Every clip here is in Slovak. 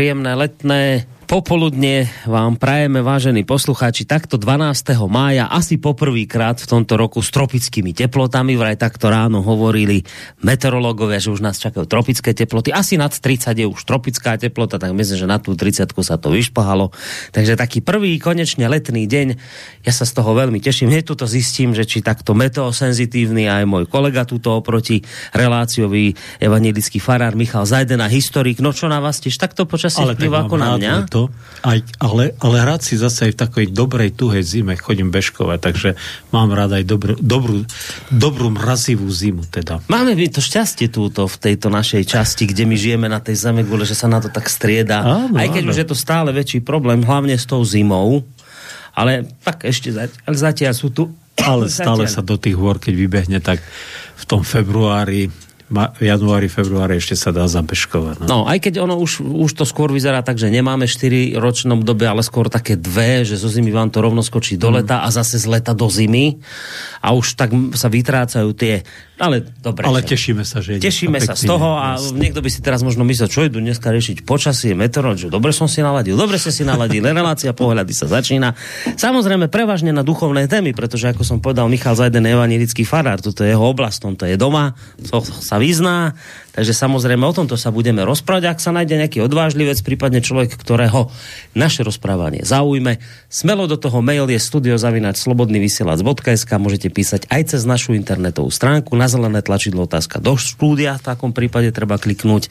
Príjemné letné popoludne vám prajeme, vážení poslucháči, takto 12. mája, asi poprvýkrát v tomto roku s tropickými teplotami, vraj takto ráno hovorili meteorológovia, že už nás čakajú tropické teploty, asi nad 30 je už tropická teplota, tak myslím, že na tú 30 sa to vyšpahalo. Takže taký prvý konečne letný deň, ja sa z toho veľmi teším. Hneď tuto zistím, že či takto meteosenzitívny aj môj kolega tuto oproti reláciový evangelický farár Michal Zajdena, historik, no čo na vás tiež takto počasie ako na mňa? To, aj, ale, ale hrať si zase aj v takej dobrej, tuhej zime chodím bežkovať, takže mám rád aj dobrú, dobrú, dobrú mrazivú zimu teda. Máme my to šťastie túto v tejto našej časti, kde my žijeme na tej zeme gule, že sa na to tak strieda. Áno, aj keď áno. už je to stále väčší problém, hlavne s tou zimou. Ale tak ešte zatiaľ, zatiaľ sú tu... Ale stále sa do tých hôr, keď vybehne, tak v tom februári, ma, januári, februári ešte sa dá zabežkovať. No, No. aj keď ono už, už to skôr vyzerá tak, že nemáme 4 ročnom dobe, ale skôr také dve, že zo zimy vám to rovno skočí do leta a zase z leta do zimy. A už tak sa vytrácajú tie... Ale dobre. Ale že- tešíme sa, že... Tešíme sa z toho a niekto by si teraz možno myslel, čo idú dneska riešiť počasie, meteorológiu. Dobre som si naladil, dobre ste si naladili, relácia pohľady sa začína. Samozrejme prevažne na duchovné témy, pretože ako som povedal, Michal Zajden je evanilický farár, toto je jeho oblasť, to je doma, to sa vyzná, takže samozrejme o tomto sa budeme rozprávať, ak sa nájde nejaký odvážlivec, prípadne človek, ktorého naše rozprávanie zaujme. Smelo do toho mail je studiozavinač slobodnyvysielac.sk môžete písať aj cez našu internetovú stránku, na zelené tlačidlo otázka do štúdia, v takom prípade treba kliknúť.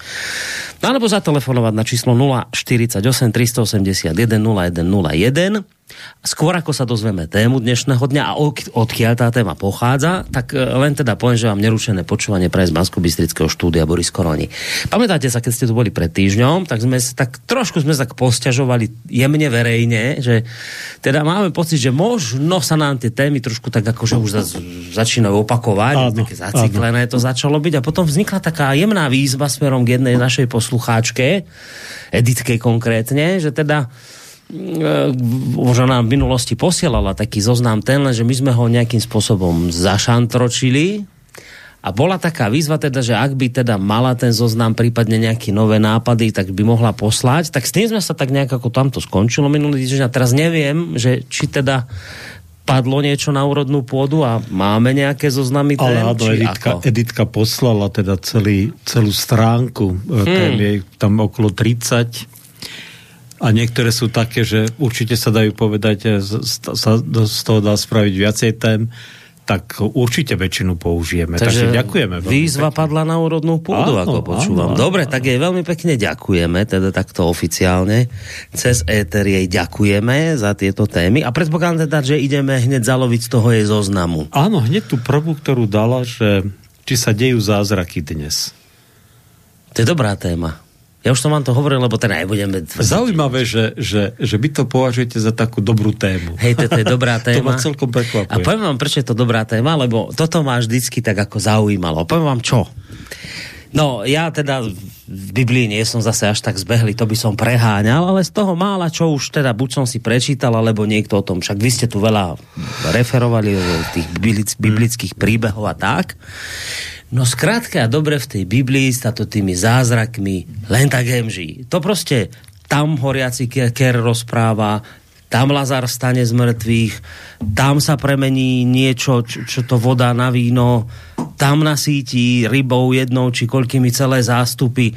No, alebo zatelefonovať na číslo 048 381 0101. Skôr ako sa dozvieme tému dnešného dňa a od- odkiaľ tá téma pochádza, tak e, len teda poviem, že vám nerušené počúvanie pre z bansko štúdia Boris Koroni. Pamätáte sa, keď ste tu boli pred týždňom, tak sme tak trošku sme tak posťažovali jemne verejne, že teda máme pocit, že možno sa nám tie témy trošku tak akože už za, začínajú opakovať, Áno, také zaciklené to začalo byť a potom vznikla taká jemná výzva smerom k jednej našej poslucháčke, Editke konkrétne, že teda e, možno nám v minulosti posielala taký zoznam ten, že my sme ho nejakým spôsobom zašantročili a bola taká výzva teda, že ak by teda mala ten zoznam prípadne nejaké nové nápady, tak by mohla poslať. Tak s tým sme sa tak nejak ako tamto skončilo minulý týždeň a teraz neviem, že či teda padlo niečo na úrodnú pôdu a máme nejaké zoznamy tém, Ale áno, Editka, ako? Editka poslala teda celý, celú stránku, hmm. tém je tam okolo 30 a niektoré sú také, že určite sa dajú povedať, z, sa z toho dá spraviť viacej tém, tak určite väčšinu použijeme. Takže, Takže ďakujeme. Výzva pekne. padla na úrodnú pôdu, Áno, ako počúvam. áno, áno, Dobre, tak jej veľmi pekne ďakujeme, teda takto oficiálne. Cez éter jej ďakujeme za tieto témy a predpokladám teda, že ideme hneď zaloviť z toho jej zoznamu. Áno, hneď tú prvú, ktorú dala, že či sa dejú zázraky dnes. To je dobrá téma. Ja už som vám to hovoril, lebo teda nebudeme... tvrdiť. Zaujímavé, že, že, že vy to považujete za takú dobrú tému. Hej, toto je dobrá To téma. ma celkom prekvapuje. A poviem vám, prečo je to dobrá téma, lebo toto ma vždycky tak ako zaujímalo. Poviem vám čo. No, ja teda v Biblii nie som zase až tak zbehli, to by som preháňal, ale z toho mála, čo už teda buď som si prečítal, alebo niekto o tom, však vy ste tu veľa referovali o tých biblic, biblických príbehov a tak. No skrátka dobre v tej Biblii to tými zázrakmi len tak hemží. To proste tam horiaci ker rozpráva, tam Lazar stane z mŕtvych, tam sa premení niečo, čo, čo to voda na víno, tam nasíti rybou jednou či koľkými celé zástupy,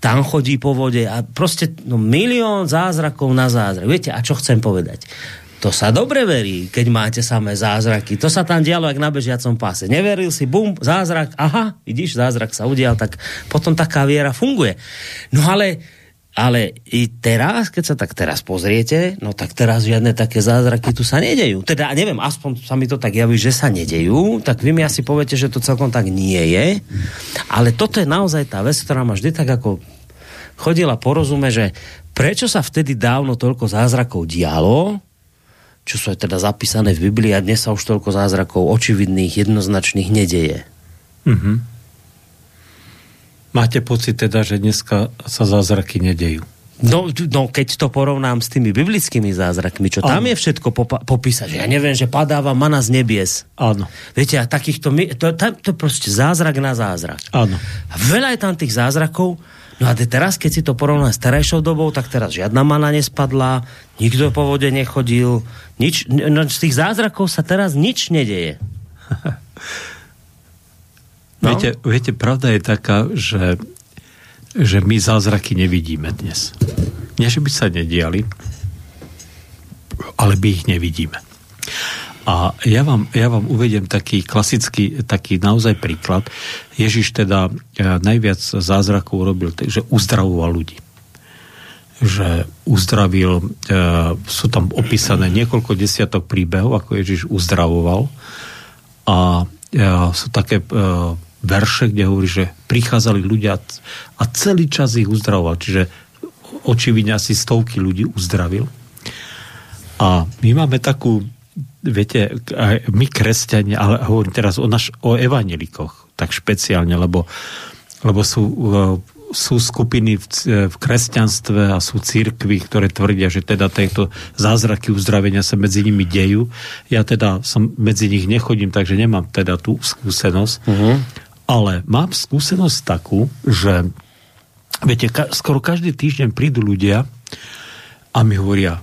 tam chodí po vode a proste no, milión zázrakov na zázrak. Viete, a čo chcem povedať? To sa dobre verí, keď máte samé zázraky. To sa tam dialo, jak na bežiacom páse. Neveril si, bum, zázrak, aha, vidíš, zázrak sa udial, tak potom taká viera funguje. No ale ale i teraz, keď sa tak teraz pozriete, no tak teraz žiadne také zázraky tu sa nedejú. Teda neviem, aspoň sa mi to tak javí, že sa nedejú, tak vy mi asi poviete, že to celkom tak nie je. Ale toto je naozaj tá vec, ktorá ma vždy tak ako chodila porozume, že prečo sa vtedy dávno toľko zázrakov dialo, čo sú aj teda zapísané v Biblii a dnes sa už toľko zázrakov očividných, jednoznačných nedeje. Mhm. Máte pocit teda, že dneska sa zázraky nedejú? No, no, keď to porovnám s tými biblickými zázrakmi, čo tam Áno. je všetko popa- popísať, že ja neviem, že padáva mana z nebies. Áno, Viete, a takýchto, my- to, to, to proste zázrak na zázrak. áno. A veľa je tam tých zázrakov, No a teraz, keď si to porovná s terajšou dobou, tak teraz žiadna mana nespadla, nikto po vode nechodil, nič, no z tých zázrakov sa teraz nič nedeje. No? Viete, viete, pravda je taká, že, že my zázraky nevidíme dnes. Nie, že by sa nediali, ale my ich nevidíme. A ja vám, ja vám uvediem taký klasický, taký naozaj príklad. Ježiš teda e, najviac zázrakov urobil, že uzdravoval ľudí. Že uzdravil, e, sú tam opísané niekoľko desiatok príbehov, ako Ježiš uzdravoval. A e, sú také verše, kde hovorí, že prichádzali ľudia a celý čas ich uzdravoval. Čiže očividne asi stovky ľudí uzdravil. A my máme takú viete, my kresťania, ale hovorím teraz o, naš, o evanelikoch, tak špeciálne, lebo, lebo sú, e, sú skupiny v, v kresťanstve a sú církvy, ktoré tvrdia, že teda tieto zázraky uzdravenia sa medzi nimi dejú. Ja teda som medzi nich nechodím, takže nemám teda tú skúsenosť. Uh-huh. Ale mám skúsenosť takú, že viete, ka, skoro každý týždeň prídu ľudia a mi hovoria,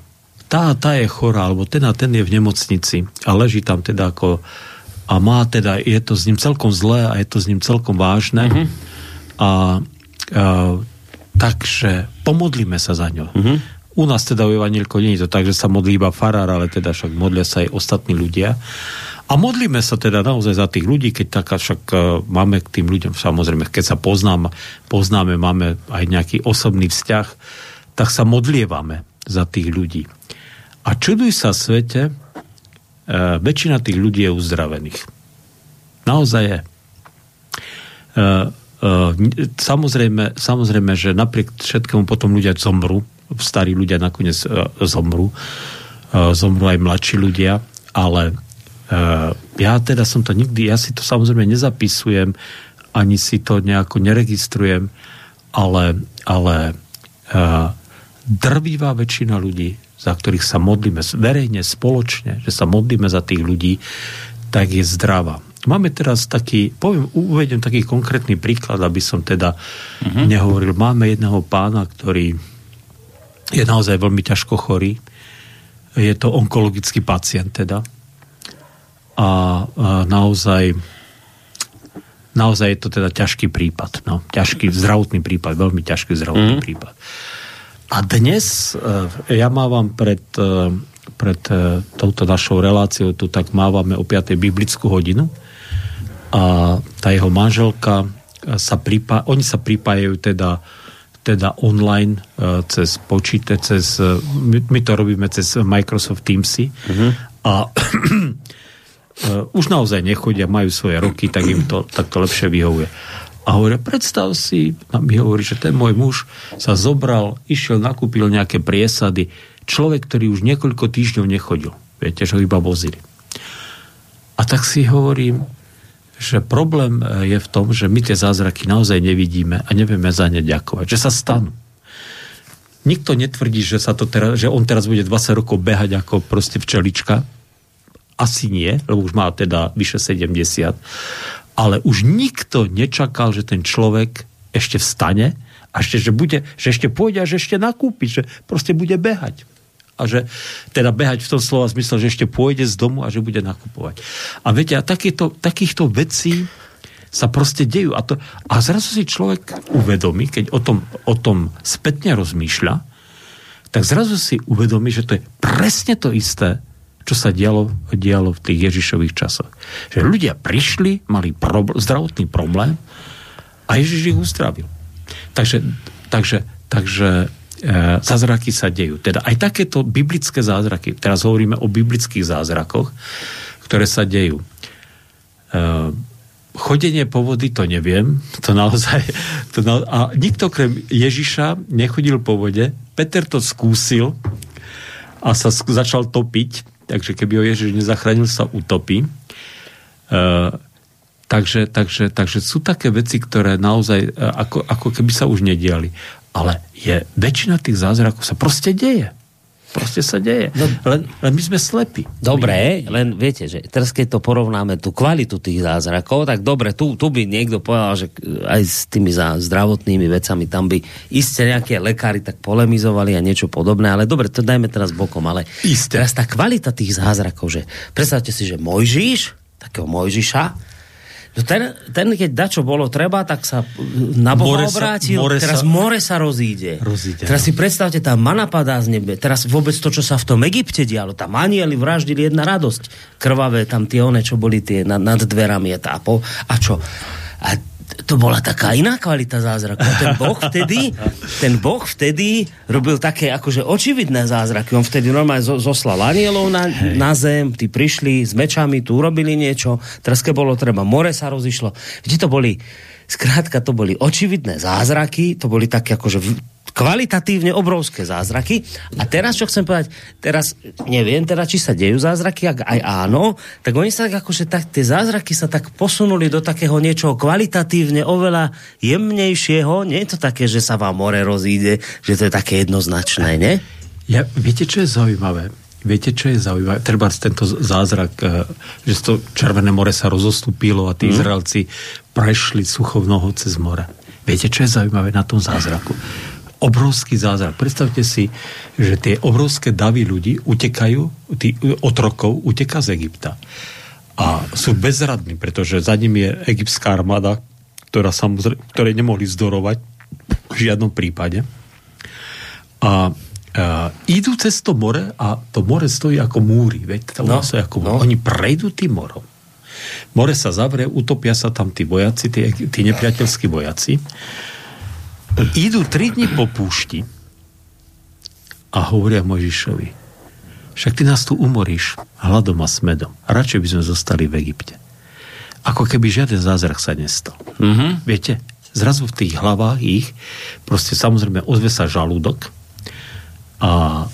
tá, tá je chorá, alebo ten a ten je v nemocnici a leží tam teda ako a má teda, je to s ním celkom zlé a je to s ním celkom vážne uh-huh. a, a takže pomodlíme sa za ňo. Uh-huh. U nás teda u Evanilko nie je to tak, že sa modlí iba farár, ale teda však modlia sa aj ostatní ľudia. A modlíme sa teda naozaj za tých ľudí, keď taká však uh, máme k tým ľuďom, samozrejme, keď sa poznám, poznáme, máme aj nejaký osobný vzťah, tak sa modlievame za tých ľudí. A čuduj sa svete, e, väčšina tých ľudí je uzdravených. Naozaj je. E, e, samozrejme, samozrejme, že napriek všetkému potom ľudia zomru, starí ľudia nakoniec e, zomru, e, zomru aj mladší ľudia, ale e, ja teda som to nikdy, ja si to samozrejme nezapisujem, ani si to nejako neregistrujem, ale, ale e, drvivá väčšina ľudí za ktorých sa modlíme verejne, spoločne, že sa modlíme za tých ľudí, tak je zdravá. Máme teraz taký, poviem, uvedem taký konkrétny príklad, aby som teda uh-huh. nehovoril. Máme jedného pána, ktorý je naozaj veľmi ťažko chorý. Je to onkologický pacient teda. A, naozaj naozaj je to teda ťažký prípad. No, ťažký zdravotný prípad, veľmi ťažký zdravotný uh-huh. prípad. A dnes e, ja mávam pred, e, pred e, touto našou reláciou, tu tak mávame o 5. biblickú hodinu a tá jeho manželka sa pripá, oni sa pripájajú teda teda online cez počítač, cez, my, my to robíme cez Microsoft Teamsy uh-huh. a už naozaj nechodia, majú svoje roky, tak im to takto lepšie vyhovuje. A hovorí, predstav si, a mi hovorí, že ten môj muž sa zobral, išiel, nakúpil nejaké priesady. Človek, ktorý už niekoľko týždňov nechodil. Viete, že ho iba vozili. A tak si hovorím, že problém je v tom, že my tie zázraky naozaj nevidíme a nevieme za ne ďakovať. Že sa stanú. Nikto netvrdí, že, sa to teraz, že on teraz bude 20 rokov behať ako proste včelička. Asi nie, lebo už má teda vyše 70 ale už nikto nečakal, že ten človek ešte vstane a ešte, že, bude, že ešte pôjde a že ešte nakúpi, že proste bude behať. A že teda behať v tom slova zmysle, že ešte pôjde z domu a že bude nakupovať. A viete, a takýto, takýchto vecí sa proste dejú. A, to, a zrazu si človek uvedomí, keď o tom, o tom spätne rozmýšľa, tak zrazu si uvedomí, že to je presne to isté, čo sa dialo, dialo v tých Ježišových časoch. Že ľudia prišli, mali probl- zdravotný problém a Ježiš ich uzdravil. Takže, takže, takže e, zázraky sa dejú. Teda aj takéto biblické zázraky, teraz hovoríme o biblických zázrakoch, ktoré sa dejú. E, chodenie po vody, to neviem, to naozaj, to na, a nikto krem Ježiša nechodil po vode, Peter to skúsil a sa začal topiť, takže keby ho Ježiš nezachránil, sa utopí. E, takže, takže, takže sú také veci, ktoré naozaj e, ako, ako keby sa už nediali. Ale je, väčšina tých zázrakov sa proste deje. Proste sa deje. No, len, len my sme slepí. Dobre, len viete, že teraz keď to porovnáme tú kvalitu tých zázrakov, tak dobre, tu, tu by niekto povedal, že aj s tými zdravotnými vecami tam by iste nejaké lekári tak polemizovali a niečo podobné, ale dobre, to dajme teraz bokom, ale Isté. teraz tá kvalita tých zázrakov, že predstavte si, že Mojžiš, takého Mojžiša, ten, ten, keď dačo bolo treba, tak sa na Boha more obrátil. Sa, more teraz sa, more sa rozíde. rozíde teraz no. si predstavte, tá mana padá z nebe. Teraz vôbec to, čo sa v tom Egypte dialo, tam anieli vraždili jedna radosť. Krvavé tam tie one, čo boli tie nad, nad dverami a tápo. A čo? A to bola taká iná kvalita zázraku. Ten boh vtedy, ten boh vtedy robil také akože očividné zázraky. On vtedy normálne zoslal anielov na, na zem, tí prišli s mečami, tu urobili niečo, teraz keď bolo treba, more sa rozišlo. Vidíte, to boli, skrátka, to boli očividné zázraky, to boli také akože kvalitatívne obrovské zázraky. A teraz, čo chcem povedať, teraz neviem teda, či sa dejú zázraky, ak aj áno, tak oni sa tak akože tak, tie zázraky sa tak posunuli do takého niečoho kvalitatívne oveľa jemnejšieho. Nie je to také, že sa vám more rozíde, že to je také jednoznačné, ne? Ja, viete, čo je zaujímavé? Viete, čo je zaujímavé? Treba tento zázrak, eh, že to Červené more sa rozostúpilo a tí mm. Izraelci prešli suchovnoho nohou cez more. Viete, čo je zaujímavé na tom zázraku? Obrovský zázrak. Predstavte si, že tie obrovské davy ľudí utekajú, tí otrokov uteká z Egypta. A sú bezradní, pretože za ním je egyptská armáda, ktorá samozrejme, ktorej nemohli zdorovať v žiadnom prípade. A Uh, idú cez to more a to more stojí ako múry. Veď, to no, ako no. Oni prejdú tým morom. More sa zavrie, utopia sa tam tí vojaci, tí, tí nepriateľskí vojaci idú tri dni po púšti a hovoria Možišovi, však ty nás tu umoríš hladom a smedom. Radšej by sme zostali v Egypte. Ako keby žiaden zázrak sa nestal. Mm-hmm. Viete, zrazu v tých hlavách ich proste samozrejme ozve sa žalúdok a e,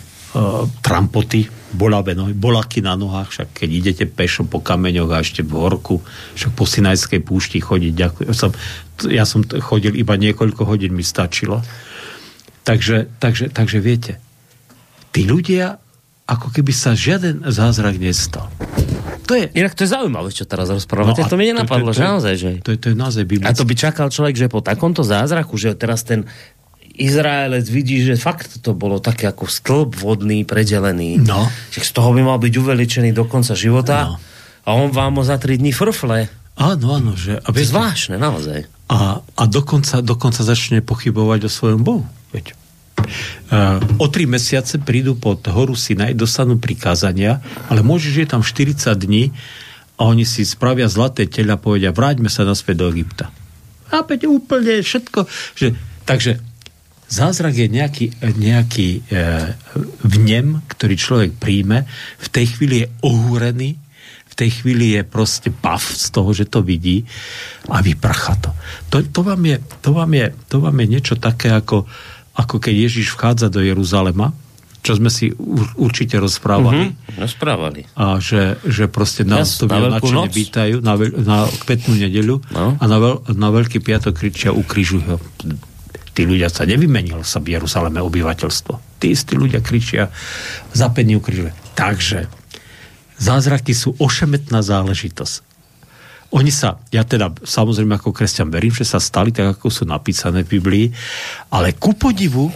trampoty, bolavé nohy, bolaky na nohách, však keď idete pešo po kameňoch a ešte v horku, však po Sinajskej púšti chodiť, ďakujem. Som, ja som chodil iba niekoľko hodín, mi stačilo. Takže, takže, takže viete, tí ľudia, ako keby sa žiaden zázrak nestal. To je... Inak to je zaujímavé, čo teraz rozprávate. No to mi nenapadlo, to, to, to, že naozaj, že... To je, to je naozaj biblické. A to by čakal človek, že po takomto zázraku, že teraz ten Izraelec vidí, že fakt to bolo také ako stĺp vodný, predelený. No. Že z toho by mal byť uveličený do konca života. No. A on vám ho za 3 dní frfle. Áno, áno. Že, a viete, zvláštne, naozaj. A, a dokonca, dokonca začne pochybovať o svojom Bohu. Veď. Uh, o tri mesiace prídu pod horu Sinaj, dostanú prikázania, ale môže, že je tam 40 dní a oni si spravia zlaté tela a povedia, vráťme sa naspäť do Egypta. A úplne všetko. Že, takže Zázrak je nejaký, nejaký e, vnem, ktorý človek príjme, v tej chvíli je ohúrený, v tej chvíli je proste bav z toho, že to vidí a vyprcha to. To, to, vám, je, to, vám, je, to vám je niečo také, ako, ako keď Ježiš vchádza do Jeruzalema, čo sme si určite rozprávali. Mm-hmm, rozprávali. A že, že proste nás to nadšene vítajú na, veľ, na kvetnú nedeľu no. a na, veľ, na Veľký piatok kričia ukrižuj ho Tí ľudia sa nevymenil sa v Jeruzaleme obyvateľstvo. Tí istí ľudia kričia za penniu križe. Takže zázraky sú ošemetná záležitosť. Oni sa, ja teda samozrejme ako kresťan verím, že sa stali tak, ako sú napísané v Biblii, ale ku podivu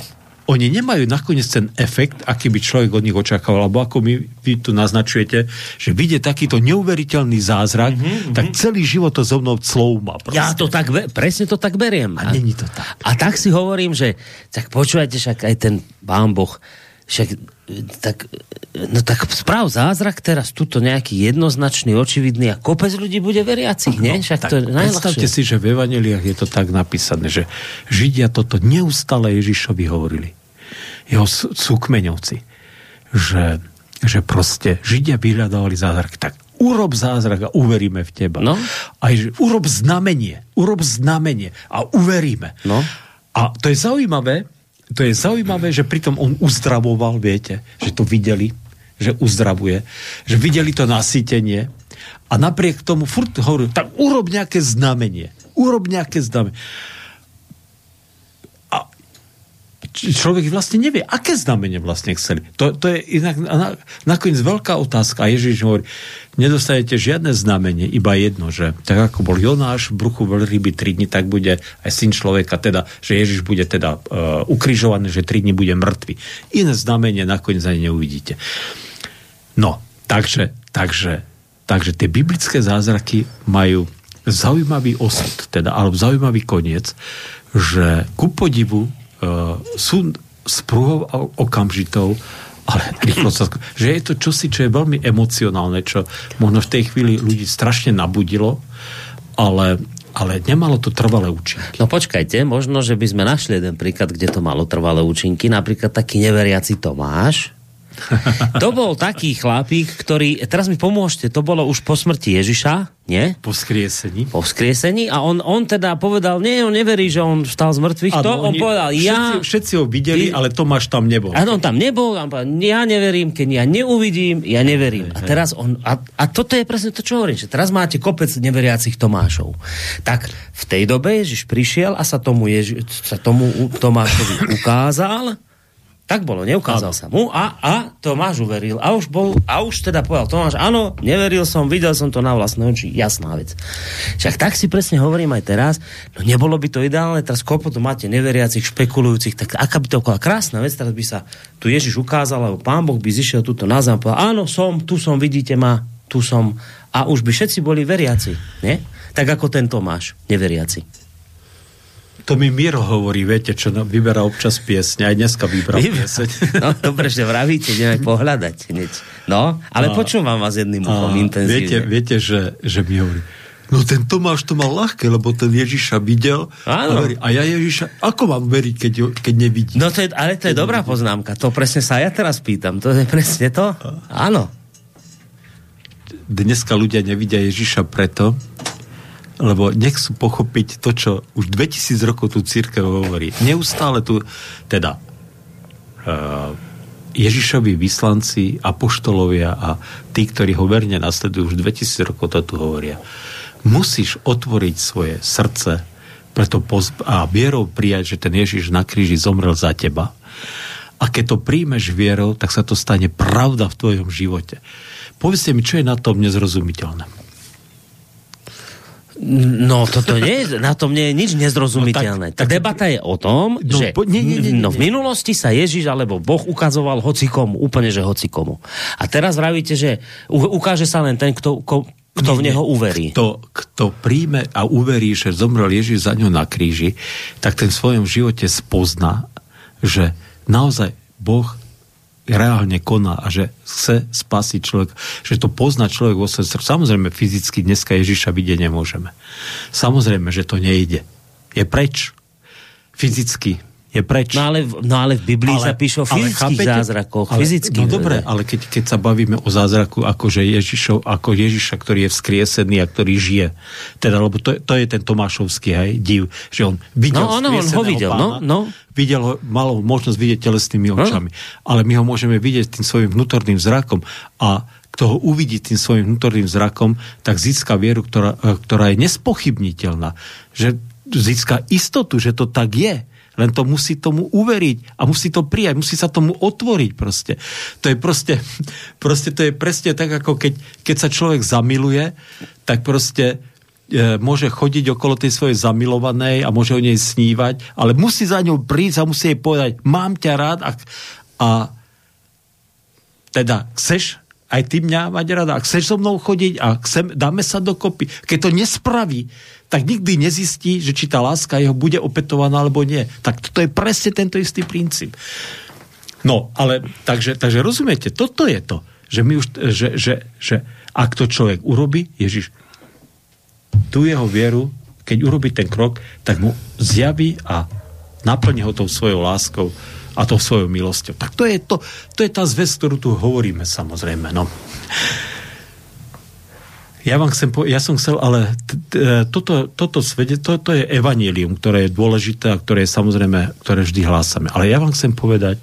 oni nemajú nakoniec ten efekt, aký by človek od nich očakával, alebo ako my, vy tu naznačujete, že vidie takýto neuveriteľný zázrak, mm-hmm, tak celý život to so mnou clouma. Proste. Ja to tak, presne to tak beriem. A, a není to tak. A tak si hovorím, že tak počúvajte, však aj ten pán Boh, však tak, no tak správ zázrak teraz tuto nejaký jednoznačný, očividný a kopec ľudí bude veriacich, nie? No, Však to je Predstavte si, že v Evaneliách je to tak napísané, že Židia toto neustále Ježišovi hovorili jeho súkmeňovci, že, že proste Židia vyhľadávali zázrak, tak urob zázrak a uveríme v teba. No. Aj že urob znamenie, urob znamenie a uveríme. No. A to je zaujímavé, to je zaujímavé, že pritom on uzdravoval, viete, že to videli, že uzdravuje, že videli to nasýtenie a napriek tomu furt hovoril, tak urob nejaké znamenie, urob nejaké znamenie človek vlastne nevie, aké znamenie vlastne chceli. To, to je inak na, nakoniec veľká otázka. A Ježiš hovorí, nedostanete žiadne znamenie, iba jedno, že tak ako bol Jonáš v bruchu veľryby 3 dní, tak bude aj syn človeka, teda, že Ježiš bude teda uh, ukrižovaný, že 3 dní bude mŕtvy. Iné znamenie nakoniec ani neuvidíte. No, takže, takže, takže tie biblické zázraky majú zaujímavý osud, teda, alebo zaujímavý koniec, že ku podivu uh, sú sprúhou okamžitou, ale rýchlo. Že je to čosi, čo je veľmi emocionálne, čo možno v tej chvíli ľudí strašne nabudilo, ale, ale nemalo to trvalé účinky. No počkajte, možno, že by sme našli jeden príklad, kde to malo trvalé účinky. Napríklad taký neveriaci Tomáš, to bol taký chlapík, ktorý, teraz mi pomôžte, to bolo už po smrti Ježiša, nie? Po skriesení. Po skriesení a on, on teda povedal, nie, on neverí, že on vstal z mŕtvych. Ano, to on povedal, ja... Všetci, všetci ho videli, ty, ale Tomáš tam nebol. On tam nebol, on povedal, ja neverím, keď ja neuvidím, ja neverím. A teraz on, a, a toto je presne to, čo hovorím, že teraz máte kopec neveriacich Tomášov. Tak v tej dobe Ježiš prišiel a sa tomu, Ježi, sa tomu Tomášovi ukázal tak bolo, neukázal ano. sa mu a, a Tomáš uveril. A už, bol, a už teda povedal Tomáš, áno, neveril som, videl som to na vlastné oči, jasná vec. Však tak si presne hovorím aj teraz, no nebolo by to ideálne, teraz koľko tu máte neveriacich, špekulujúcich, tak aká by to bola krásna vec, teraz by sa tu Ježiš ukázal, alebo Pán Boh by zišiel túto na zem, povedal, áno, som, tu som, vidíte ma, tu som. A už by všetci boli veriaci, nie? Tak ako ten Tomáš, neveriaci. To mi Miro hovorí, viete, čo no, vyberá občas piesne, aj dneska vybral pieseň. No, dobre, že vravíte, ideme pohľadať hneď. No, ale a, počúvam vás jedným uchom intenzívne. Viete, viete že, že mi hovorí, No ten Tomáš to mal ľahké, lebo ten Ježiša videl a, verí, a ja Ježiša, ako mám veriť, keď, keď nevidím? No to je, ale to je dobrá poznámka, to presne sa ja teraz pýtam, to je presne to? Áno. Dneska ľudia nevidia Ježiša preto, lebo nechcú pochopiť to, čo už 2000 rokov tu církev hovorí. Neustále tu, teda uh, Ježišovi vyslanci, apoštolovia a tí, ktorí ho verne nasledujú už 2000 rokov to tu hovoria. Musíš otvoriť svoje srdce preto poz- a vierou prijať, že ten Ježiš na kríži zomrel za teba. A keď to príjmeš vierou, tak sa to stane pravda v tvojom živote. Povedzte mi, čo je na tom nezrozumiteľné. No, toto nie je, na tom nie je nič nezrozumiteľné. No, tak, tak, Debata je o tom, no, že po, nie, nie, nie, nie. No, v minulosti sa Ježiš alebo Boh ukazoval hocikomu, úplne že hocikomu. A teraz vravíte, že ukáže sa len ten, kto, ko, kto v neho uverí. Kto, kto príjme a uverí, že zomrel Ježiš za ňo na kríži, tak ten v svojom živote spozná, že naozaj Boh reálne koná a že chce spasiť človek, že to pozná človek vo svojom srdci. Samozrejme, fyzicky dneska Ježiša vidieť nemôžeme. Samozrejme, že to nejde. Je preč. Fyzicky je preč. No ale, no ale v Biblii ale, sa píše o fyzických chápete, zázrakoch. Ale, fyzických, no dobre, ale keď, keď sa bavíme o zázraku akože Ježišov, ako Ježiša, ktorý je vzkriesený a ktorý žije. Teda, lebo to, to je ten Tomášovský hej, div, že on videl no, ono, on ho videl, pána, no, no. videl ho, mal možnosť vidieť telesnými no. očami. No. Ale my ho môžeme vidieť tým svojim vnútorným zrakom a kto ho uvidí tým svojim vnútorným zrakom, tak získa vieru, ktorá, ktorá je nespochybniteľná. Že získa istotu, že to tak je len to musí tomu uveriť a musí to prijať, musí sa tomu otvoriť proste. To je proste, proste to je presne tak, ako keď, keď sa človek zamiluje, tak proste e, môže chodiť okolo tej svojej zamilovanej a môže o nej snívať, ale musí za ňou prísť a musí jej povedať, mám ťa rád a, a teda chceš aj ty mňa mať rada, ak chceš so mnou chodiť a chcem, dáme sa dokopy. Keď to nespraví, tak nikdy nezistí, že či tá láska jeho bude opetovaná alebo nie. Tak toto je presne tento istý princíp. No, ale takže, takže rozumiete, toto je to, že, my už, že, že, že ak to človek urobí, Ježiš, tú jeho vieru, keď urobí ten krok, tak mu zjaví a naplní ho tou svojou láskou a tou svojou milosťou. Tak to je, to, to je tá zväz, ktorú tu hovoríme samozrejme. No. Ja vám chcem po, ja som chcel, ale t, t, toto, toto svede, to, to je evanílium, ktoré je dôležité a ktoré je samozrejme, ktoré vždy hlásame. Ale ja vám chcem povedať,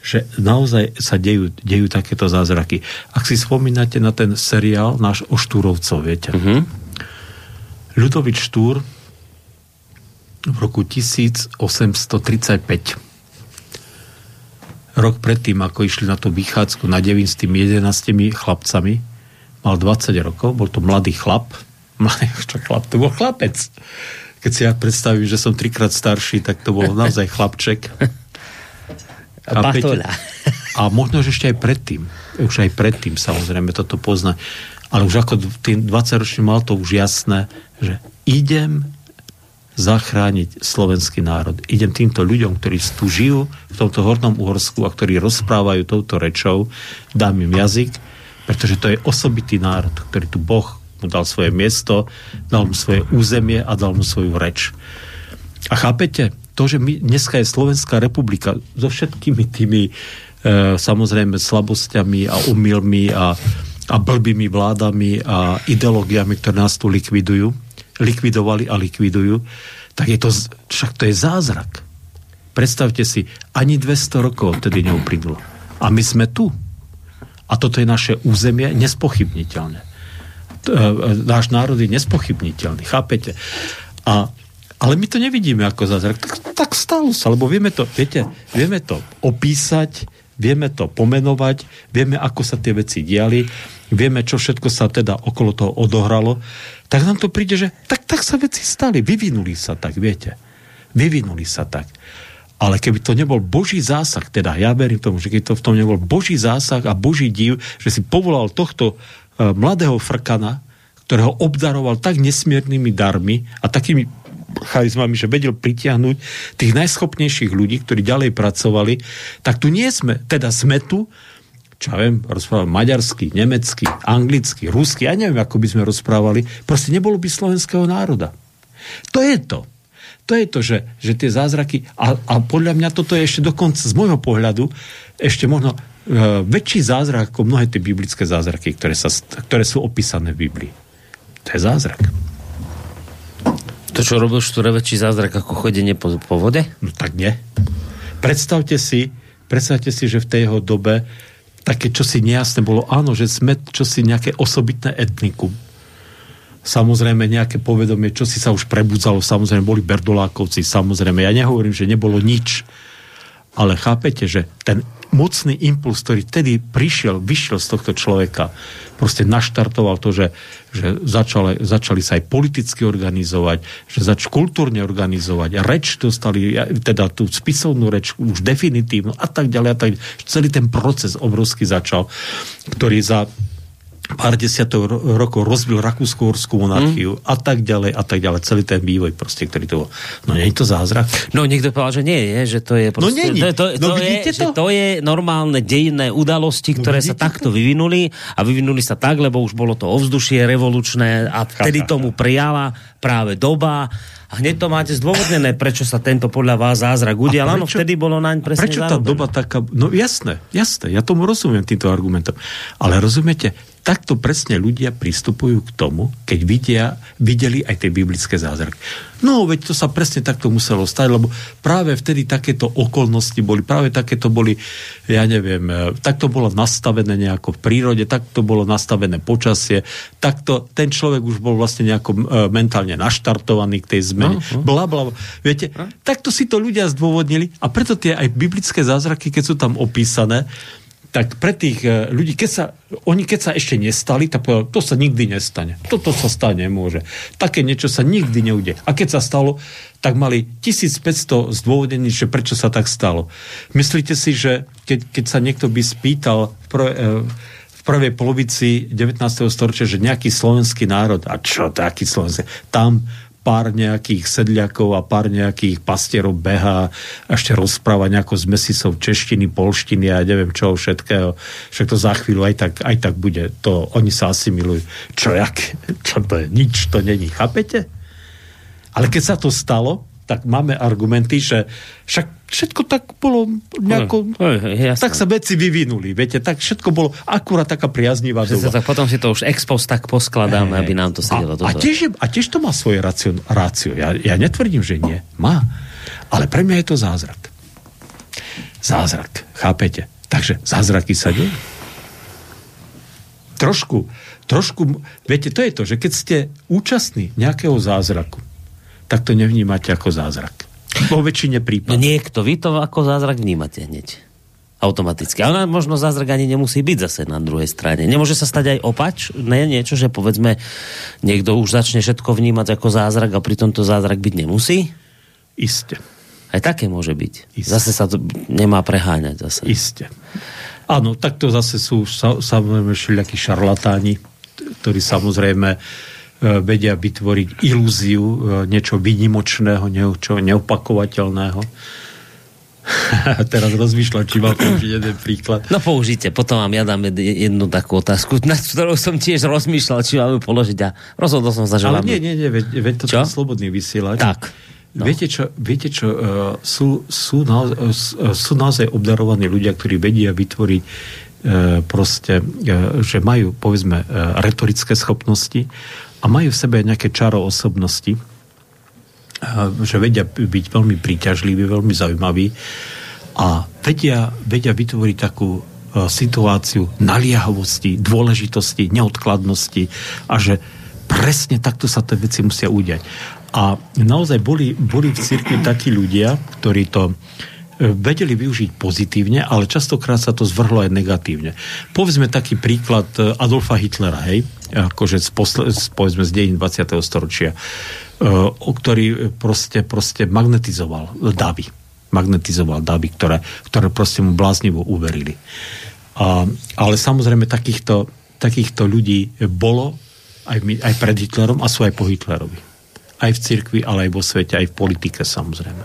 že naozaj sa dejú, dejú takéto zázraky. Ak si spomínate na ten seriál náš o Štúrovcov, viete. Mm-hmm. Ľudovič Štúr v roku 1835 rok predtým, ako išli na tú vychádzku na 9 s tými 11 chlapcami, mal 20 rokov, bol to mladý chlap, mladý chlap, to bol chlapec. Keď si ja predstavím, že som trikrát starší, tak to bol naozaj chlapček. A, a možno, že ešte aj predtým, už aj predtým samozrejme toto pozná, ale už ako tým 20 ročným mal to už jasné, že idem zachrániť slovenský národ. Idem týmto ľuďom, ktorí tu žijú v tomto hornom Uhorsku a ktorí rozprávajú touto rečou, dám im jazyk, pretože to je osobitý národ, ktorý tu Boh mu dal svoje miesto, dal mu svoje územie a dal mu svoju reč. A chápete, to, že my, dneska je Slovenská republika so všetkými tými e, samozrejme slabosťami a umilmi a, a blbými vládami a ideológiami, ktoré nás tu likvidujú, likvidovali a likvidujú, tak je to, však to je zázrak. Predstavte si, ani 200 rokov vtedy neuplynulo. A my sme tu. A toto je naše územie nespochybniteľné. E, náš národ je nespochybniteľný, chápete? A, ale my to nevidíme ako zázrak. Tak, tak stalo sa, lebo vieme to, viete, vieme to opísať, vieme to pomenovať, vieme, ako sa tie veci diali, vieme, čo všetko sa teda okolo toho odohralo tak nám to príde, že tak, tak sa veci stali, vyvinuli sa tak, viete. Vyvinuli sa tak. Ale keby to nebol Boží zásah, teda ja verím tomu, že keď to v tom nebol Boží zásah a Boží div, že si povolal tohto uh, mladého frkana, ktorého obdaroval tak nesmiernymi darmi a takými charizmami, že vedel pritiahnuť tých najschopnejších ľudí, ktorí ďalej pracovali, tak tu nie sme, teda sme tu, čo ja viem, rozprával maďarsky, nemecky, anglicky, rusky, ja neviem, ako by sme rozprávali, proste nebolo by slovenského národa. To je to. To je to, že, že tie zázraky, a, a podľa mňa toto je ešte dokonca z môjho pohľadu ešte možno e, väčší zázrak ako mnohé tie biblické zázraky, ktoré, sa, ktoré sú opísané v Biblii. To je zázrak. To, čo robil Štúre, väčší zázrak ako chodenie po, po vode? No tak nie. Predstavte si, predstavte si, že v tej jeho dobe také čosi nejasné bolo, áno, že sme čosi nejaké osobitné etnikum. Samozrejme nejaké povedomie, čo si sa už prebudzalo, samozrejme boli berdolákovci, samozrejme, ja nehovorím, že nebolo nič, ale chápete, že ten mocný impuls, ktorý vtedy prišiel, vyšiel z tohto človeka, proste naštartoval to, že, že začali, začali sa aj politicky organizovať, že zač kultúrne organizovať, reč dostali, teda tú spisovnú reč už definitívnu a tak ďalej a tak ďalej. Celý ten proces obrovský začal, ktorý za pár desiatok rokov rozbil Rakúsko-Horskú monarchiu mm. a tak ďalej a tak ďalej. Celý ten vývoj proste, ktorý to bol. No nie je to zázrak? No niekto povedal, že nie je, že to je proste... No nie, to, to, no, to, je, to? Že to je normálne dejinné udalosti, no, ktoré no, sa takto to? vyvinuli a vyvinuli sa tak, lebo už bolo to ovzdušie revolučné a vtedy tomu prijala práve doba a hneď to máte zdôvodnené, prečo sa tento podľa vás zázrak udial. Áno, vtedy bolo naň presne Prečo tá doba taká... No jasné, jasné, ja tomu rozumiem týmto argumentom. Ale rozumiete, takto presne ľudia pristupujú k tomu, keď vidia, videli aj tie biblické zázraky. No, veď to sa presne takto muselo stať, lebo práve vtedy takéto okolnosti boli, práve takéto boli, ja neviem, e, takto bolo nastavené nejako v prírode, takto bolo nastavené počasie, takto ten človek už bol vlastne nejako e, mentálne naštartovaný k tej zmene. Uh-huh. Bla, bla, Viete, uh-huh. takto si to ľudia zdôvodnili a preto tie aj biblické zázraky, keď sú tam opísané, tak pre tých e, ľudí, keď sa, oni keď sa ešte nestali, tak povedali, to sa nikdy nestane. Toto sa stane nemôže. Také niečo sa nikdy neude. A keď sa stalo, tak mali 1500 zdôvodení, že prečo sa tak stalo. Myslíte si, že keď, keď sa niekto by spýtal v, prv, e, v prvej polovici 19. storočia, že nejaký slovenský národ, a čo taký slovenský, tam pár nejakých sedliakov a pár nejakých pastierov beha a ešte rozpráva nejako z mesisov češtiny, polštiny a neviem čo všetkého. Však to za chvíľu aj tak, aj tak bude. To, oni sa asi milujú. Čo, jak, čo to je? Nič to není. Chápete? Ale keď sa to stalo, tak máme argumenty, že však všetko tak bolo nejako... tak sa veci vyvinuli, viete, tak všetko bolo akurát taká priaznivá doba. tak potom si to už ex post tak poskladáme, aby nám to sedelo. A, a, tiež, a tiež to má svoje rácio. rácio. Ja, ja netvrdím, že nie. Má. Ale pre mňa je to zázrak. Zázrak. Chápete? Takže zázraky sa dejú. Trošku, trošku, viete, to je to, že keď ste účastní nejakého zázraku, tak to nevnímate ako zázrak. Vo väčšine prípadov. No niekto, vy to ako zázrak vnímate hneď. automaticky. Ale možno zázrak ani nemusí byť zase na druhej strane. Nemôže sa stať aj opač? Ne, niečo, že povedzme niekto už začne všetko vnímať ako zázrak a pritom to zázrak byť nemusí? Isté. Aj také môže byť. Isté. Zase sa to nemá preháňať zase. Isté. Áno, takto zase sú samozrejme všelijakí šarlatáni, ktorí samozrejme e, vedia vytvoriť ilúziu e, niečo výnimočného, niečo neopakovateľného teraz rozmýšľam, či mám použiť jeden príklad. No použite, potom vám ja dám jednu takú otázku, na ktorú som tiež rozmýšľal, či mám položiť a rozhodol som sa, že Ale vám... nie, nie, nie, veď, veď to je slobodný vysielač. Tak. No. Viete čo, viete čo uh, sú, sú, naozaj, uh, sú naozaj obdarovaní ľudia, ktorí vedia vytvoriť uh, proste, uh, že majú, povedzme, uh, retorické schopnosti a majú v sebe nejaké čaro osobnosti, že vedia byť veľmi príťažliví, veľmi zaujímaví a vedia, vedia vytvoriť takú situáciu naliehavosti, dôležitosti, neodkladnosti a že presne takto sa tie veci musia udiať. A naozaj boli, boli v cirkvi takí ľudia, ktorí to e, vedeli využiť pozitívne, ale častokrát sa to zvrhlo aj negatívne. Povedzme taký príklad e, Adolfa Hitlera, hej, akože z, posle, z, povedzme z dejín 20. storočia. E, o ktorý proste, proste magnetizoval davy. Magnetizoval davy, ktoré, ktoré proste mu bláznivo uverili. A, ale samozrejme takýchto, takýchto ľudí bolo aj, aj pred Hitlerom a sú aj po Hitlerovi. Aj v cirkvi, ale aj vo svete, aj v politike samozrejme.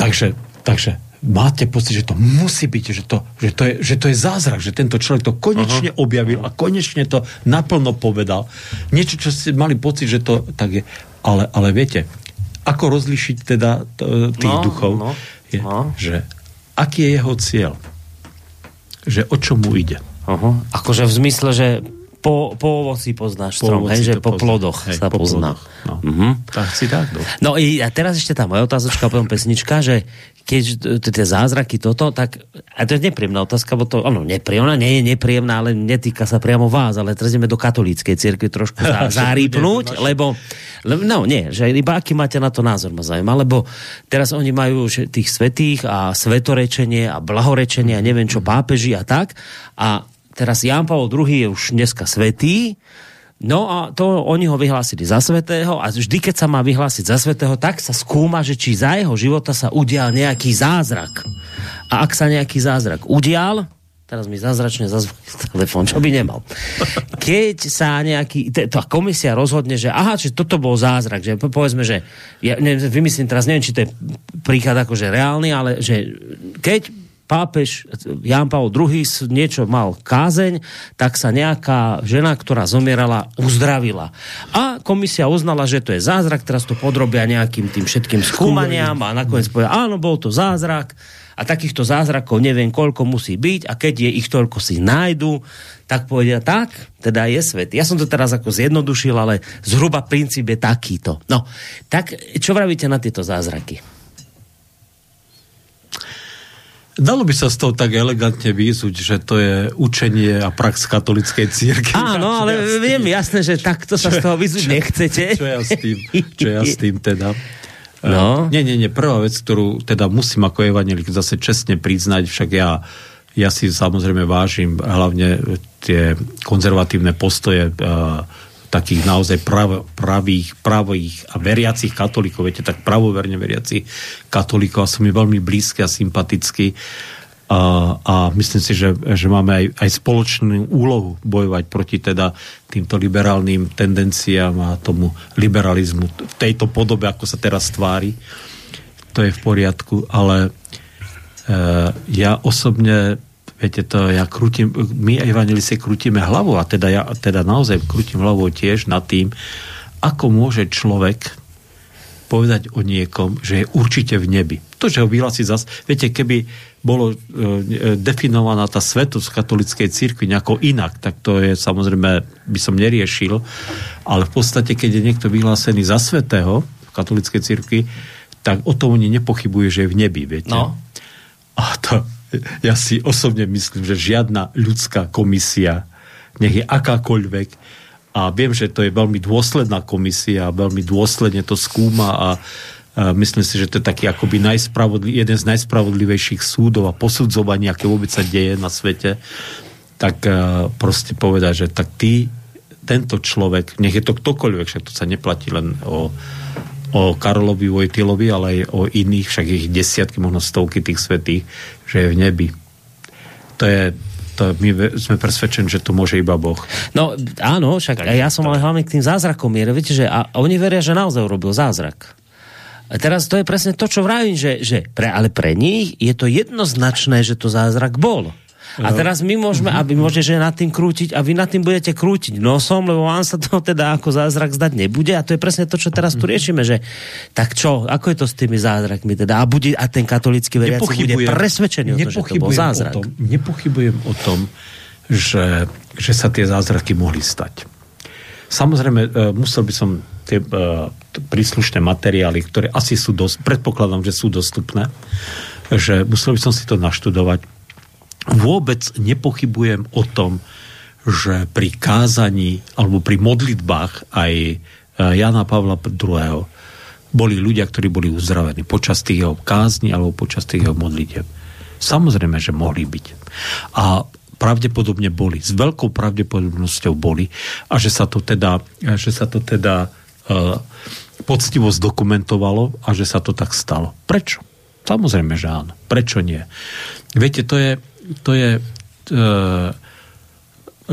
Takže, takže máte pocit, že to musí byť, že to, že to, je, že to je zázrak, že tento človek to konečne uh-huh. objavil a konečne to naplno povedal. Niečo, čo ste mali pocit, že to tak je. Ale, ale viete, ako rozlišiť teda t- tých no, duchov, no, je, no. že aký je jeho cieľ? Že o čom mu ide? Uh-huh. Akože v zmysle, že po, po ovoci poznáš po strom, hej, že po pozná. plodoch hej, sa po pozná. Plodoch, no. Uh-huh. Tak si tak. No. no a teraz ešte tá moja otázočka, potom pesnička, že keď tie zázraky toto, tak a to je nepríjemná otázka, bo to, ono, nepríjemná, nie je nepríjemná, ale netýka sa priamo vás, ale teraz ideme do katolíckej cirkvi trošku zá, zárýpnúť, lebo, lebo, no nie, že iba aký máte na to názor, ma zaujíma, lebo teraz oni majú že tých svetých a svetorečenie a blahorečenie a neviem čo pápeži a tak a teraz Ján Pavel II je už dneska svetý, No a to oni ho vyhlásili za svetého a vždy, keď sa má vyhlásiť za svetého, tak sa skúma, že či za jeho života sa udial nejaký zázrak. A ak sa nejaký zázrak udial, teraz mi zázračne zazvoní telefón, čo by nemal. Keď sa nejaký, tá komisia rozhodne, že aha, že toto bol zázrak, že povedzme, že ja neviem, vymyslím teraz, neviem, či to je príklad akože reálny, ale že keď pápež Jan Paul II niečo mal kázeň, tak sa nejaká žena, ktorá zomierala, uzdravila. A komisia uznala, že to je zázrak, teraz to podrobia nejakým tým všetkým skúmaniam a nakoniec povedia, áno, bol to zázrak a takýchto zázrakov neviem koľko musí byť a keď je ich toľko si nájdu, tak povedia tak, teda je svet. Ja som to teraz ako zjednodušil, ale zhruba princíp je takýto. No, tak čo vravíte na tieto zázraky? Dalo by sa z toho tak elegantne výzuť, že to je učenie a prax katolickej círky. Áno, ale ja viem jasné, že takto sa z toho vyzuť nechcete. Čo ja s tým, čo ja s tým teda. No. Uh, nie, nie, nie. Prvá vec, ktorú teda musím ako evanelik zase čestne priznať, však ja, ja si samozrejme vážim hlavne tie konzervatívne postoje uh, takých naozaj prav, pravých, pravých a veriacich katolíkov, viete, tak pravoverne veriacich katolíkov a sú mi veľmi blízky a sympatickí. A, a myslím si, že, že máme aj, aj spoločnú úlohu bojovať proti teda týmto liberálnym tendenciám a tomu liberalizmu v tejto podobe, ako sa teraz tvári. To je v poriadku, ale e, ja osobne Viete to, ja krútim, my evangelisi krútime hlavou a teda ja teda naozaj krútim hlavou tiež nad tým, ako môže človek povedať o niekom, že je určite v nebi. To, že ho vyhlási zas... Viete, keby bolo e, definovaná tá svetosť katolickej cirkvi nejako inak, tak to je samozrejme, by som neriešil, ale v podstate, keď je niekto vyhlásený za svetého v katolickej cirkvi, tak o tom oni nepochybujú, že je v nebi, viete. No. A to, ja si osobne myslím, že žiadna ľudská komisia, nech je akákoľvek, a viem, že to je veľmi dôsledná komisia, veľmi dôsledne to skúma a, myslím si, že to je taký akoby najspravodli- jeden z najspravodlivejších súdov a posudzovaní, aké vôbec sa deje na svete, tak proste povedať, že tak ty, tento človek, nech je to ktokoľvek, však to sa neplatí len o, o Karolovi Vojtilovi, ale aj o iných, však ich desiatky, možno stovky tých svetých, že je v nebi. To je, to my sme presvedčení, že to môže iba Boh. No áno, však tak, ja som ale hlavne k tým zázrakom mier. Viete, že a oni veria, že naozaj urobil zázrak. A teraz to je presne to, čo vravím, že, že pre, ale pre nich je to jednoznačné, že to zázrak bol. A teraz my môžeme, mhm. aby môže, že nad tým krútiť a vy nad tým budete krútiť nosom, lebo vám sa to teda ako zázrak zdať nebude a to je presne to, čo teraz tu mhm. riešime, že tak čo, ako je to s tými zázrakmi teda a, bude, a ten katolický veriaci bude presvedčený o to, že to bol zázrak. O tom, nepochybujem o tom, že, že sa tie zázraky mohli stať. Samozrejme, e, musel by som tie uh, príslušné materiály, ktoré asi sú dosť, predpokladám, že sú dostupné, že musel by som si to naštudovať, vôbec nepochybujem o tom, že pri kázaní alebo pri modlitbách aj e, Jana Pavla II. boli ľudia, ktorí boli uzdravení počas tých jeho kázni alebo počas tých jeho modlitev. Samozrejme, že mohli byť. A pravdepodobne boli. S veľkou pravdepodobnosťou boli. A že sa to teda, že sa to teda uh, poctivo zdokumentovalo a že sa to tak stalo. Prečo? Samozrejme, že áno. Prečo nie? Viete, to je, to je uh,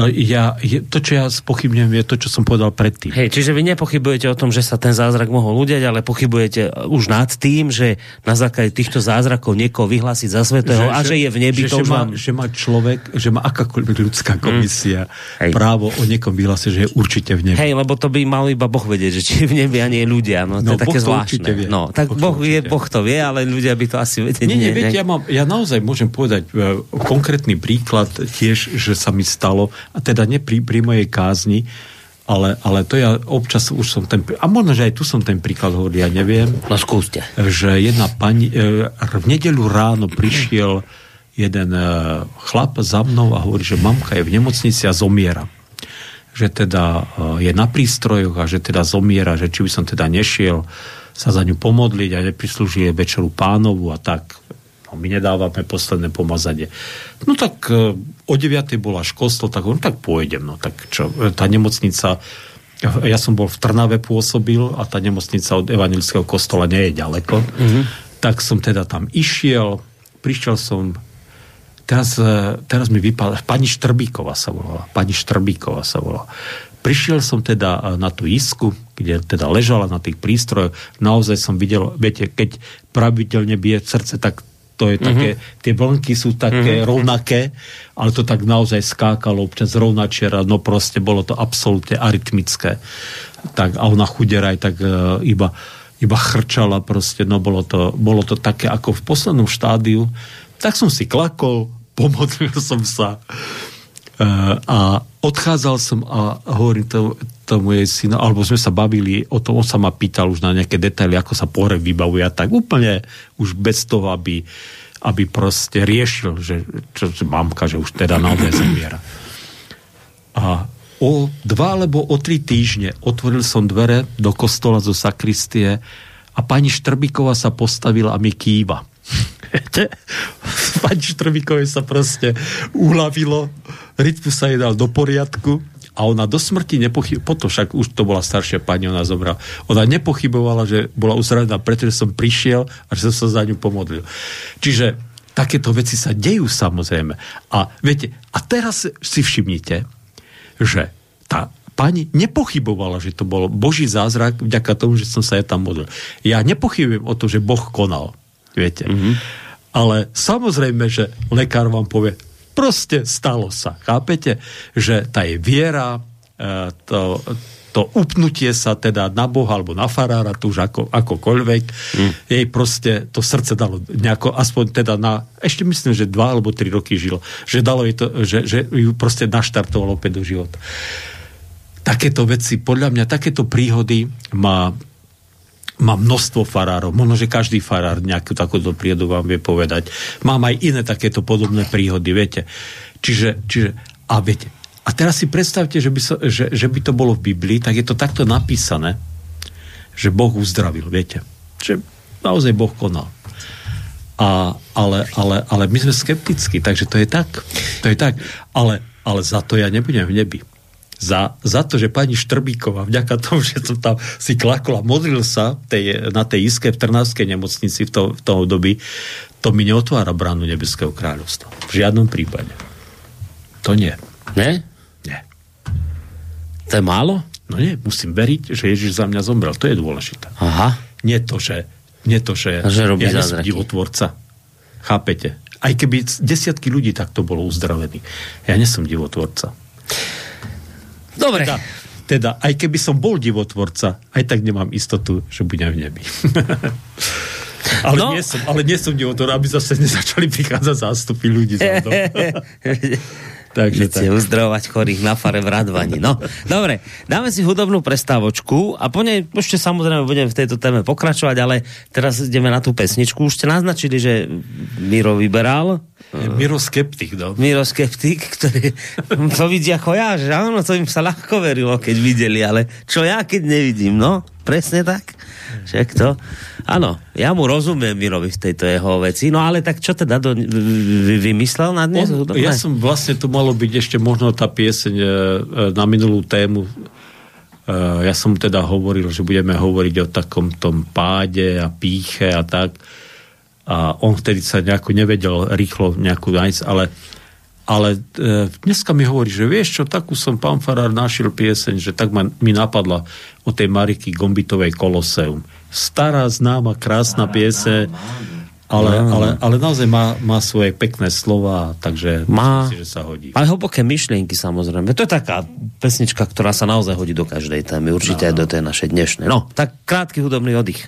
ja, to, čo ja spochybňujem, je to, čo som povedal predtým. Hej, čiže vy nepochybujete o tom, že sa ten zázrak mohol udiať, ale pochybujete už nad tým, že na základe týchto zázrakov niekoho vyhlásiť za svetého že, a že, že je v nebi. Že, to že, má, vám... že má človek, že má akákoľvek ľudská hm. komisia hmm. právo o niekom vyhlásiť, že je určite v nebi. Hej, lebo to by mal iba Boh vedieť, že či je v nebi a nie ľudia. No, to no, je také boh zvláštne. Vie. No, tak boh, boh, je, boh to vie, ale ľudia by to asi vedieť. Nie, nie, nie viete, ja, mám, ja naozaj môžem povedať uh, konkrétny príklad tiež, že sa mi stalo teda nie pri, pri mojej kázni, ale, ale to ja občas už som ten, a možno, že aj tu som ten príklad hovoril, ja neviem. No skúste. Že jedna pani, e, v nedelu ráno prišiel jeden e, chlap za mnou a hovorí, že mamka je v nemocnici a zomiera. Že teda e, je na prístrojoch a že teda zomiera, že či by som teda nešiel sa za ňu pomodliť a neprislúži večeru pánovu a tak no my nedávame posledné pomazanie. No tak e, o 9. bola kostol, tak no tak pôjdem, no tak čo, e, tá nemocnica, ja som bol v Trnave pôsobil a tá nemocnica od evangelického kostola nie je ďaleko, mm-hmm. tak som teda tam išiel, prišiel som teraz, e, teraz mi vypadla, pani Štrbíková sa volala, pani Štrbíková sa volala. Prišiel som teda na tú isku, kde teda ležala na tých prístrojoch. Naozaj som videl, viete, keď pravidelne bije srdce, tak to je také, mm-hmm. tie vlnky sú také mm-hmm. rovnaké, ale to tak naozaj skákalo občas rovnačiera, no proste bolo to absolútne arytmické. Tak, a ona chuderaj tak uh, iba, iba chrčala proste, no bolo to, bolo to také ako v poslednom štádiu. Tak som si klakol, pomodlil som sa uh, a odchádzal som a hovorím to, tomu jej syna, alebo sme sa bavili o tom, on sa ma pýtal už na nejaké detaily, ako sa pohreb vybavuje a tak úplne už bez toho, aby, aby proste riešil, že čo, mamka, že už teda naozaj zomiera. A o dva alebo o tri týždne otvoril som dvere do kostola zo sakristie a pani Štrbíková sa postavila a mi kýva. pani Štrbíkovej sa proste uľavilo rytmu sa jej dal do poriadku a ona do smrti nepochybovala, potom však už to bola staršia pani, ona zomrela. Ona nepochybovala, že bola uzradená, pretože som prišiel a že som sa za ňu pomodlil. Čiže takéto veci sa dejú samozrejme. A viete, a teraz si všimnite, že tá pani nepochybovala, že to bol Boží zázrak vďaka tomu, že som sa ja tam modlil. Ja nepochybujem o to, že Boh konal. Viete. Mm-hmm. Ale samozrejme, že lekár vám povie, Proste stalo sa. Chápete? Že tá je viera, e, to, to upnutie sa teda na Boha alebo na farára, tu už ako, akokoľvek, mm. jej proste to srdce dalo nejako, aspoň teda na, ešte myslím, že dva alebo tri roky žilo, že dalo jej to, že, že ju proste naštartovalo opäť do života. Takéto veci, podľa mňa, takéto príhody má má množstvo farárov. Možno, že každý farár nejakú takúto príhodu vám vie povedať. Mám aj iné takéto podobné príhody, viete. Čiže, čiže a viete, a teraz si predstavte, že by, so, že, že by to bolo v Biblii, tak je to takto napísané, že Boh uzdravil, viete. že naozaj Boh konal. A, ale, ale, ale my sme skeptickí, takže to je tak. To je tak. Ale, ale za to ja nebudem v nebi. Za, za to, že pani Štrbíková, vďaka tomu, že som tam si klakol a modlil sa tej, na tej iske v Trnavskej nemocnici v, to, v tom období, to mi neotvára bránu Nebeského kráľovstva. V žiadnom prípade. To nie. Ne? Nie. To je málo? No nie, musím veriť, že Ježiš za mňa zomrel. To je dôležité. Aha. Nie to, že, nie to, že, že robí ja divotvorca. Chápete? Aj keby desiatky ľudí takto bolo uzdravený. Ja nie som divotvorca. Dobre. Teda, teda, aj keby som bol divotvorca, aj tak nemám istotu, že budem v nebi. ale, No. nie som, ale nie som divotvor, aby zase nezačali prichádzať zástupy ľudí za mnou. Takže tak. uzdravovať chorých na fare v Radvani. No, dobre, dáme si hudobnú prestávočku a po nej ešte samozrejme budeme v tejto téme pokračovať, ale teraz ideme na tú pesničku. Už ste naznačili, že Miro vyberal. Miro skeptik, no. Miro skeptik, ktorý to vidí ako ja, že áno, to im sa ľahko verilo, keď videli, ale čo ja, keď nevidím, no, presne tak. Však to, áno, ja mu rozumiem Mirovi v tejto jeho veci, no ale tak čo teda do, vy, vymyslel na dnes? On, ja som vlastne, to malo byť ešte možno tá pieseň e, e, na minulú tému. Ja som teda hovoril, že budeme hovoriť o takom tom páde a píche a tak. A on vtedy sa nejako nevedel rýchlo nejakú nájsť, ale, ale e, dneska mi hovorí, že vieš čo, takú som pán Farár našiel pieseň, že tak ma, mi napadla o tej Mariky Gombitovej Koloseum. Stará, známa, krásna pieseň, ale, ale, ale naozaj má, má svoje pekné slova, takže Má. si, že sa hodí. Aj hlboké myšlienky samozrejme. To je taká pesnička, ktorá sa naozaj hodí do každej témy. Určite aj do tej našej dnešnej. No, tak krátky hudobný oddych.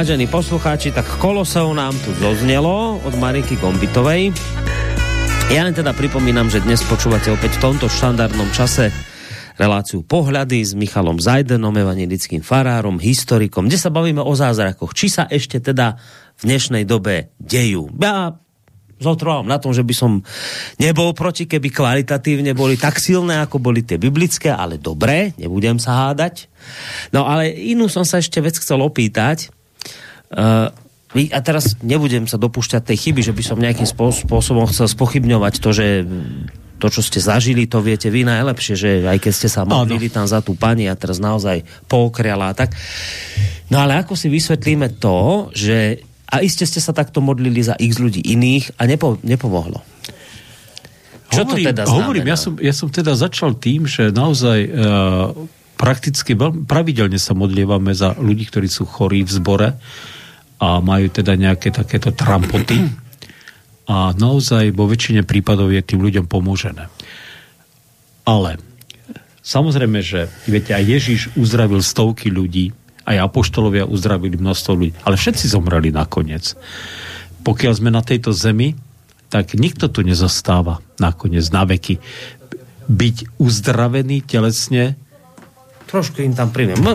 Vážení poslucháči, tak kolosov nám tu zoznelo od Mariky Gombitovej. Ja len teda pripomínam, že dnes počúvate opäť v tomto štandardnom čase reláciu Pohľady s Michalom Zajdenom, evangelickým farárom, historikom, kde sa bavíme o zázrakoch. Či sa ešte teda v dnešnej dobe dejú. Ja zotrvávam na tom, že by som nebol proti, keby kvalitatívne boli tak silné, ako boli tie biblické, ale dobré, nebudem sa hádať. No ale inú som sa ešte vec chcel opýtať. Uh, a teraz nebudem sa dopúšťať tej chyby, že by som nejakým spôsobom chcel spochybňovať to, že to, čo ste zažili, to viete vy najlepšie, že aj keď ste sa modlili tam za tú pani a teraz naozaj pookriala a tak. No ale ako si vysvetlíme to, že a iste ste sa takto modlili za x ľudí iných a nepo, nepomohlo. Čo hovorím, to teda znamená? Hovorím, ja som, ja som teda začal tým, že naozaj uh, prakticky veľmi pravidelne sa modlievame za ľudí, ktorí sú chorí v zbore a majú teda nejaké takéto trampoty a naozaj vo väčšine prípadov je tým ľuďom pomôžené. Ale samozrejme, že viete, aj Ježiš uzdravil stovky ľudí, aj apoštolovia uzdravili množstvo ľudí, ale všetci zomreli nakoniec. Pokiaľ sme na tejto zemi, tak nikto tu nezostáva nakoniec na veky. Byť uzdravený telesne trošku im tam priviem.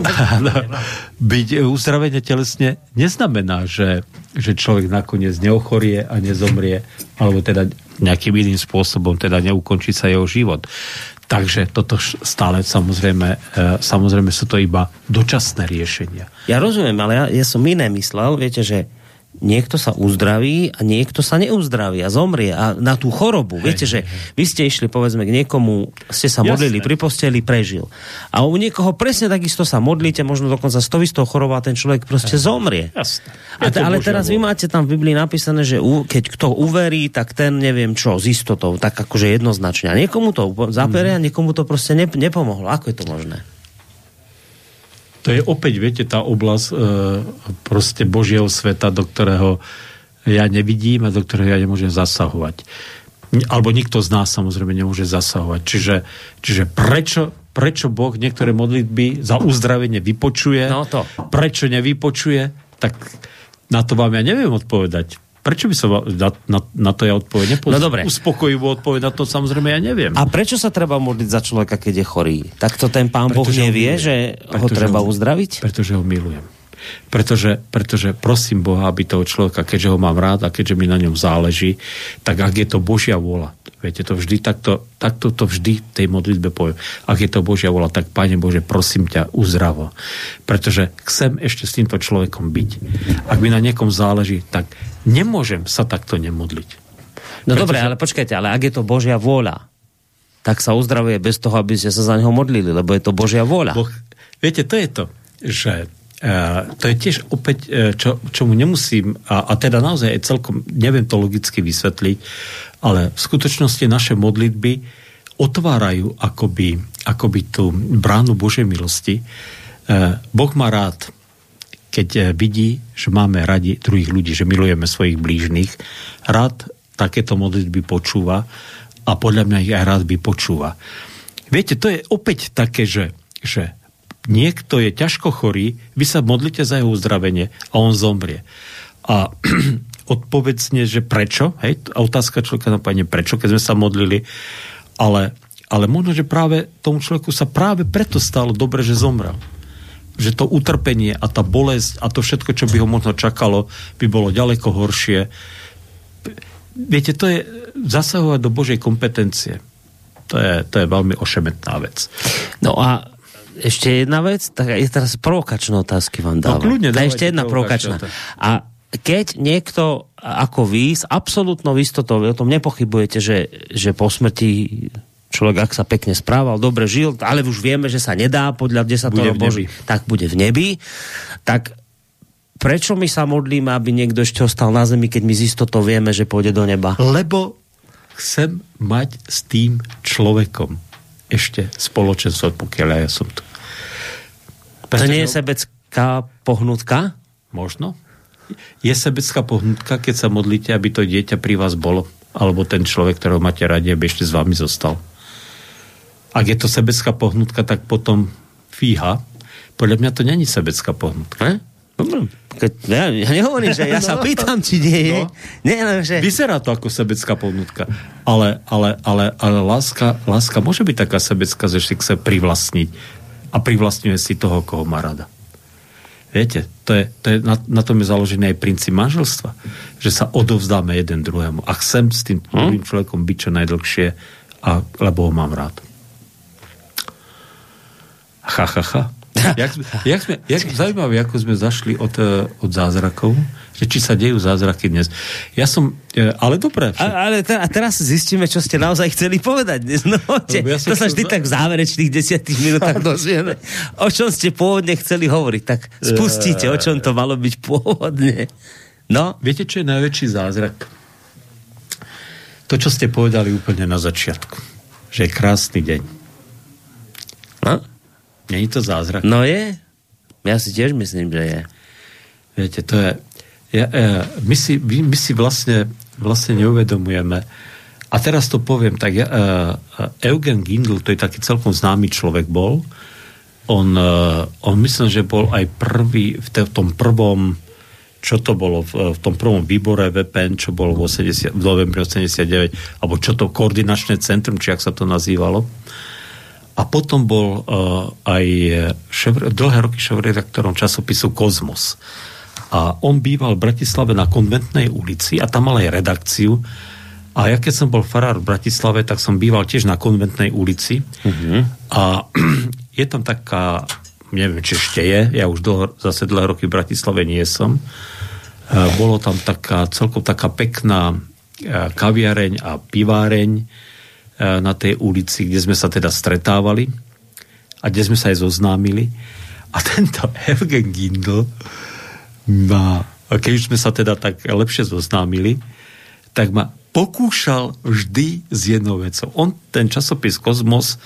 Byť uzdravenie telesne neznamená, že, že človek nakoniec neochorie a nezomrie, alebo teda nejakým iným spôsobom teda neukončí sa jeho život. Takže toto stále samozrejme, e, samozrejme sú to iba dočasné riešenia. Ja rozumiem, ale ja, ja som iné myslel, viete, že niekto sa uzdraví a niekto sa neuzdraví a zomrie a na tú chorobu. Hej, Viete, že vy ste išli povedzme k niekomu, ste sa modlili pri posteli, prežil. A u niekoho presne takisto sa modlíte, možno dokonca s tou istou chorobou a ten človek proste Hej. zomrie. Jasne. A ale teraz vy máte tam v Biblii napísané, že u, keď kto uverí, tak ten neviem čo, s istotou, tak akože jednoznačne. A niekomu to zaperie a niekomu to proste nepomohlo. Ako je to možné? To je opäť, viete, tá oblasť e, proste Božieho sveta, do ktorého ja nevidím a do ktorého ja nemôžem zasahovať. Alebo nikto z nás samozrejme nemôže zasahovať. Čiže, čiže prečo, prečo Boh niektoré modlitby za uzdravenie vypočuje, no to. prečo nevypočuje, tak na to vám ja neviem odpovedať. Prečo by som na, na, na to ja odpoveď nepoznal? No dobre. Uspokojivú odpoveď na to samozrejme ja neviem. A prečo sa treba modliť za človeka, keď je chorý? Tak to ten pán Boh nevie, že ho treba ho, uzdraviť? Pretože ho milujem. Pretože, pretože prosím Boha, aby toho človeka, keďže ho mám rád a keďže mi na ňom záleží, tak ak je to Božia vôľa, viete, to vždy takto, takto to vždy tej modlitbe poviem. Ak je to Božia vôľa, tak Pane Bože, prosím ťa, uzdravo. Pretože chcem ešte s týmto človekom byť. Ak mi na niekom záleží, tak nemôžem sa takto nemodliť. No Pretože... dobre, ale počkajte, ale ak je to Božia vôľa, tak sa uzdravuje bez toho, aby ste sa za neho modlili, lebo je to Božia vôľa. Boh, viete, to je to, že Uh, to je tiež opäť, uh, čo, čomu nemusím, a, a teda naozaj aj celkom, neviem to logicky vysvetliť, ale v skutočnosti naše modlitby otvárajú akoby, akoby tú bránu Božej milosti. Uh, boh má rád, keď vidí, že máme radi druhých ľudí, že milujeme svojich blížnych. Rád takéto modlitby počúva a podľa mňa ich aj rád by počúva. Viete, to je opäť také, že, že niekto je ťažko chorý, vy sa modlite za jeho uzdravenie a on zomrie. A odpovedzne, že prečo, hej, otázka človeka na páne, prečo, keď sme sa modlili, ale, ale možno, že práve tomu človeku sa práve preto stalo dobre, že zomrel. Že to utrpenie a tá bolesť a to všetko, čo by ho možno čakalo, by bolo ďaleko horšie. Viete, to je zasahovať do Božej kompetencie. To je, to je veľmi ošemetná vec. No a ešte jedna vec, tak je teraz provokačné otázky vám dávam. No kľudne, a ešte jedna provokačná. A keď niekto ako vy s absolútnou istotou, o tom nepochybujete, že, že po smrti človek, ak sa pekne správal, dobre žil, ale už vieme, že sa nedá podľa 10 Boží, tak bude v nebi, tak prečo my sa modlíme, aby niekto ešte ostal na zemi, keď my z istotou vieme, že pôjde do neba? Lebo chcem mať s tým človekom ešte spoločenstvo, pokiaľ ja som tu. Preto, to nie je sebecká pohnutka? Možno. Je sebecká pohnutka, keď sa modlíte, aby to dieťa pri vás bolo, alebo ten človek, ktorého máte radi, aby ešte s vami zostal. Ak je to sebecká pohnutka, tak potom fíha. Podľa mňa to není sebecká pohnutka. Ne? No, keď, ja, ja nehovorím, že ja sa No. pýtam, či nie je. No. Nie, len, že... Vyzerá to ako sebecká ponutka. Ale, ale, ale, ale láska, láska môže byť taká sebecká, že si chce privlastniť a privlastňuje si toho, koho má rada. Viete, to je, to je, na, na tom je založený aj princíp manželstva. Že sa odovzdáme jeden druhému. A chcem s tým druhým človekom byť čo najdlhšie, a, lebo ho mám rád. Ha, ha, ha. Jak, sme- jak sme, jak, zaujímavé, ako sme zašli od, e, od zázrakov, že či sa dejú zázraky dnes. Ja som, e, ale dobre, však, A, ale te, a teraz zistíme, čo ste naozaj chceli povedať dnes. No, te, ja to sa vždy za- tak v záverečných desiatých minútach dozvieme. O čom ste pôvodne chceli hovoriť, tak spustíte, o čom to malo byť pôvodne. No, viete, čo je najväčší zázrak? To, čo ste povedali úplne na začiatku. Že je krásny deň. no, Není to zázrak? no je. Ja si tiež myslím, že je. Viete, to je... Ja, e, my, si, my, my si vlastne, vlastne neuvedomujeme. A teraz to poviem, tak ja, e, Eugen Gindl, to je taký celkom známy človek bol. On, e, on myslím, že bol aj prvý v, te, v tom prvom čo to bolo v, v tom prvom výbore VPN, čo bolo v, 80, v novembri 89, alebo čo to koordinačné centrum, či ak sa to nazývalo. A potom bol uh, aj šéf, dlhé roky šéf-redaktorom časopisu Kozmos. A on býval v Bratislave na konventnej ulici a tam mal aj redakciu. A ja keď som bol farár v Bratislave, tak som býval tiež na konventnej ulici. Uh-huh. A je tam taká, neviem, či ešte je, ja už dlho, zase dlhé roky v Bratislave nie som. Uh, bolo tam taká, celkom taká pekná uh, kaviareň a piváreň, na tej ulici, kde sme sa teda stretávali a kde sme sa aj zoznámili. A tento Evgen Gindl ma, keď už sme sa teda tak lepšie zoznámili, tak ma pokúšal vždy s jednou vecou. On, ten časopis Kozmos,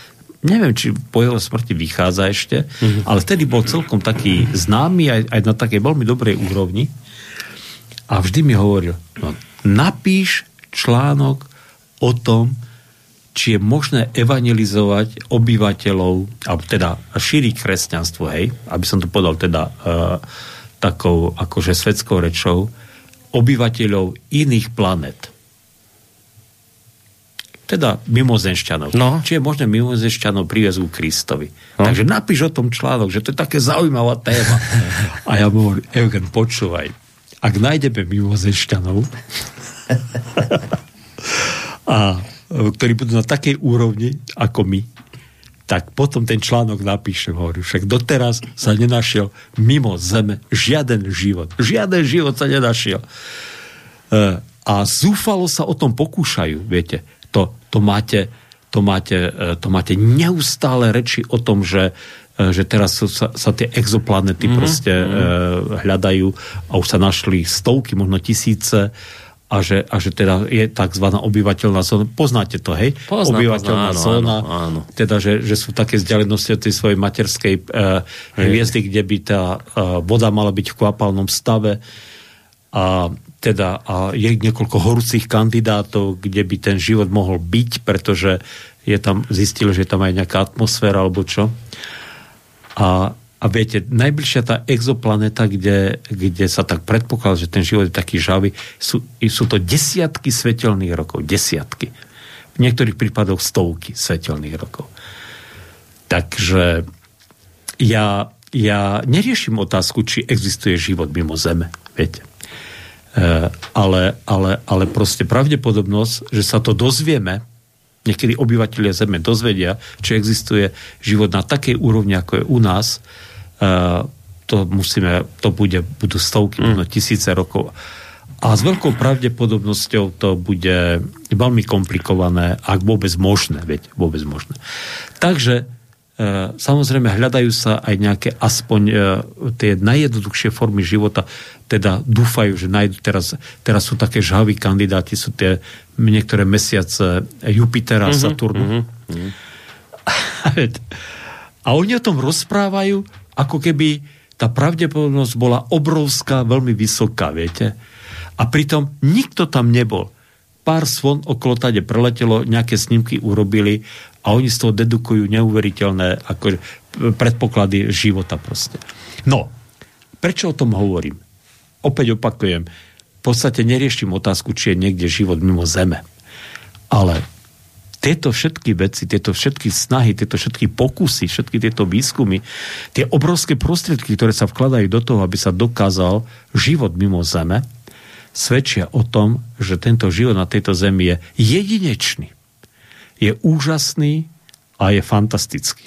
neviem, či po jeho smrti vychádza ešte, mm-hmm. ale vtedy bol celkom taký známy aj, aj na takej veľmi dobrej úrovni a vždy mi hovoril, no, napíš článok o tom, či je možné evangelizovať obyvateľov, alebo teda šíriť kresťanstvo, hej, aby som to povedal teda uh, takou akože svetskou rečou, obyvateľov iných planet. Teda mimozenšťanov. No. Či je možné mimozenšťanov priviesť ku Kristovi. No. Takže napíš o tom článok, že to je také zaujímavá téma. A ja mu hovorím, Eugen, počúvaj, ak nájdeme mimozenšťanov, a ktorí budú na takej úrovni ako my, tak potom ten článok napíšem, hovorím, však doteraz sa nenašiel mimo zeme žiaden život. Žiaden život sa nenašiel. E, a zúfalo sa o tom pokúšajú, viete. To, to, máte, to, máte, e, to máte neustále reči o tom, že e, že teraz sa, sa tie exoplanety mm-hmm. proste mm-hmm. E, hľadajú a už sa našli stovky, možno tisíce a že, a že teda je tzv. obyvateľná zóna. Poznáte to, hej? Poznám, obyvateľná poznám, áno, zóna. áno, áno. Teda, že, že sú také vzdialenosti od tej svojej materskej uh, hviezdy, kde by tá uh, voda mala byť v kvapalnom stave. A teda a je niekoľko horúcich kandidátov, kde by ten život mohol byť, pretože je tam, zistili, že je tam aj nejaká atmosféra alebo čo. A a viete, najbližšia tá exoplaneta, kde, kde sa tak predpokladá, že ten život je taký žavý, sú, sú to desiatky svetelných rokov. Desiatky. V niektorých prípadoch stovky svetelných rokov. Takže ja, ja neriešim otázku, či existuje život mimo Zeme. Viete. E, ale, ale, ale proste pravdepodobnosť, že sa to dozvieme, niekedy obyvateľia Zeme dozvedia, či existuje život na takej úrovni, ako je u nás, to musíme, to bude, budú stovky, mm. tisíce rokov. A s veľkou pravdepodobnosťou to bude veľmi komplikované, ak vôbec možné, veď, vôbec možné. Takže uh, samozrejme hľadajú sa aj nejaké aspoň uh, tie najjednoduchšie formy života, teda dúfajú, že nájdu teraz, teraz sú také žhaví kandidáti, sú tie niektoré mesiace Jupitera, mm-hmm, Saturnu. Mm-hmm. A oni o tom rozprávajú, ako keby tá pravdepodobnosť bola obrovská, veľmi vysoká, viete. A pritom nikto tam nebol. Pár svon okolo tade preletelo, nejaké snímky urobili a oni z toho dedukujú neuveriteľné ako predpoklady života proste. No, prečo o tom hovorím? Opäť opakujem, v podstate neriešim otázku, či je niekde život mimo Zeme. Ale tieto všetky veci, tieto všetky snahy, tieto všetky pokusy, všetky tieto výskumy, tie obrovské prostriedky, ktoré sa vkladajú do toho, aby sa dokázal život mimo Zeme, svedčia o tom, že tento život na tejto Zemi je jedinečný. Je úžasný a je fantastický.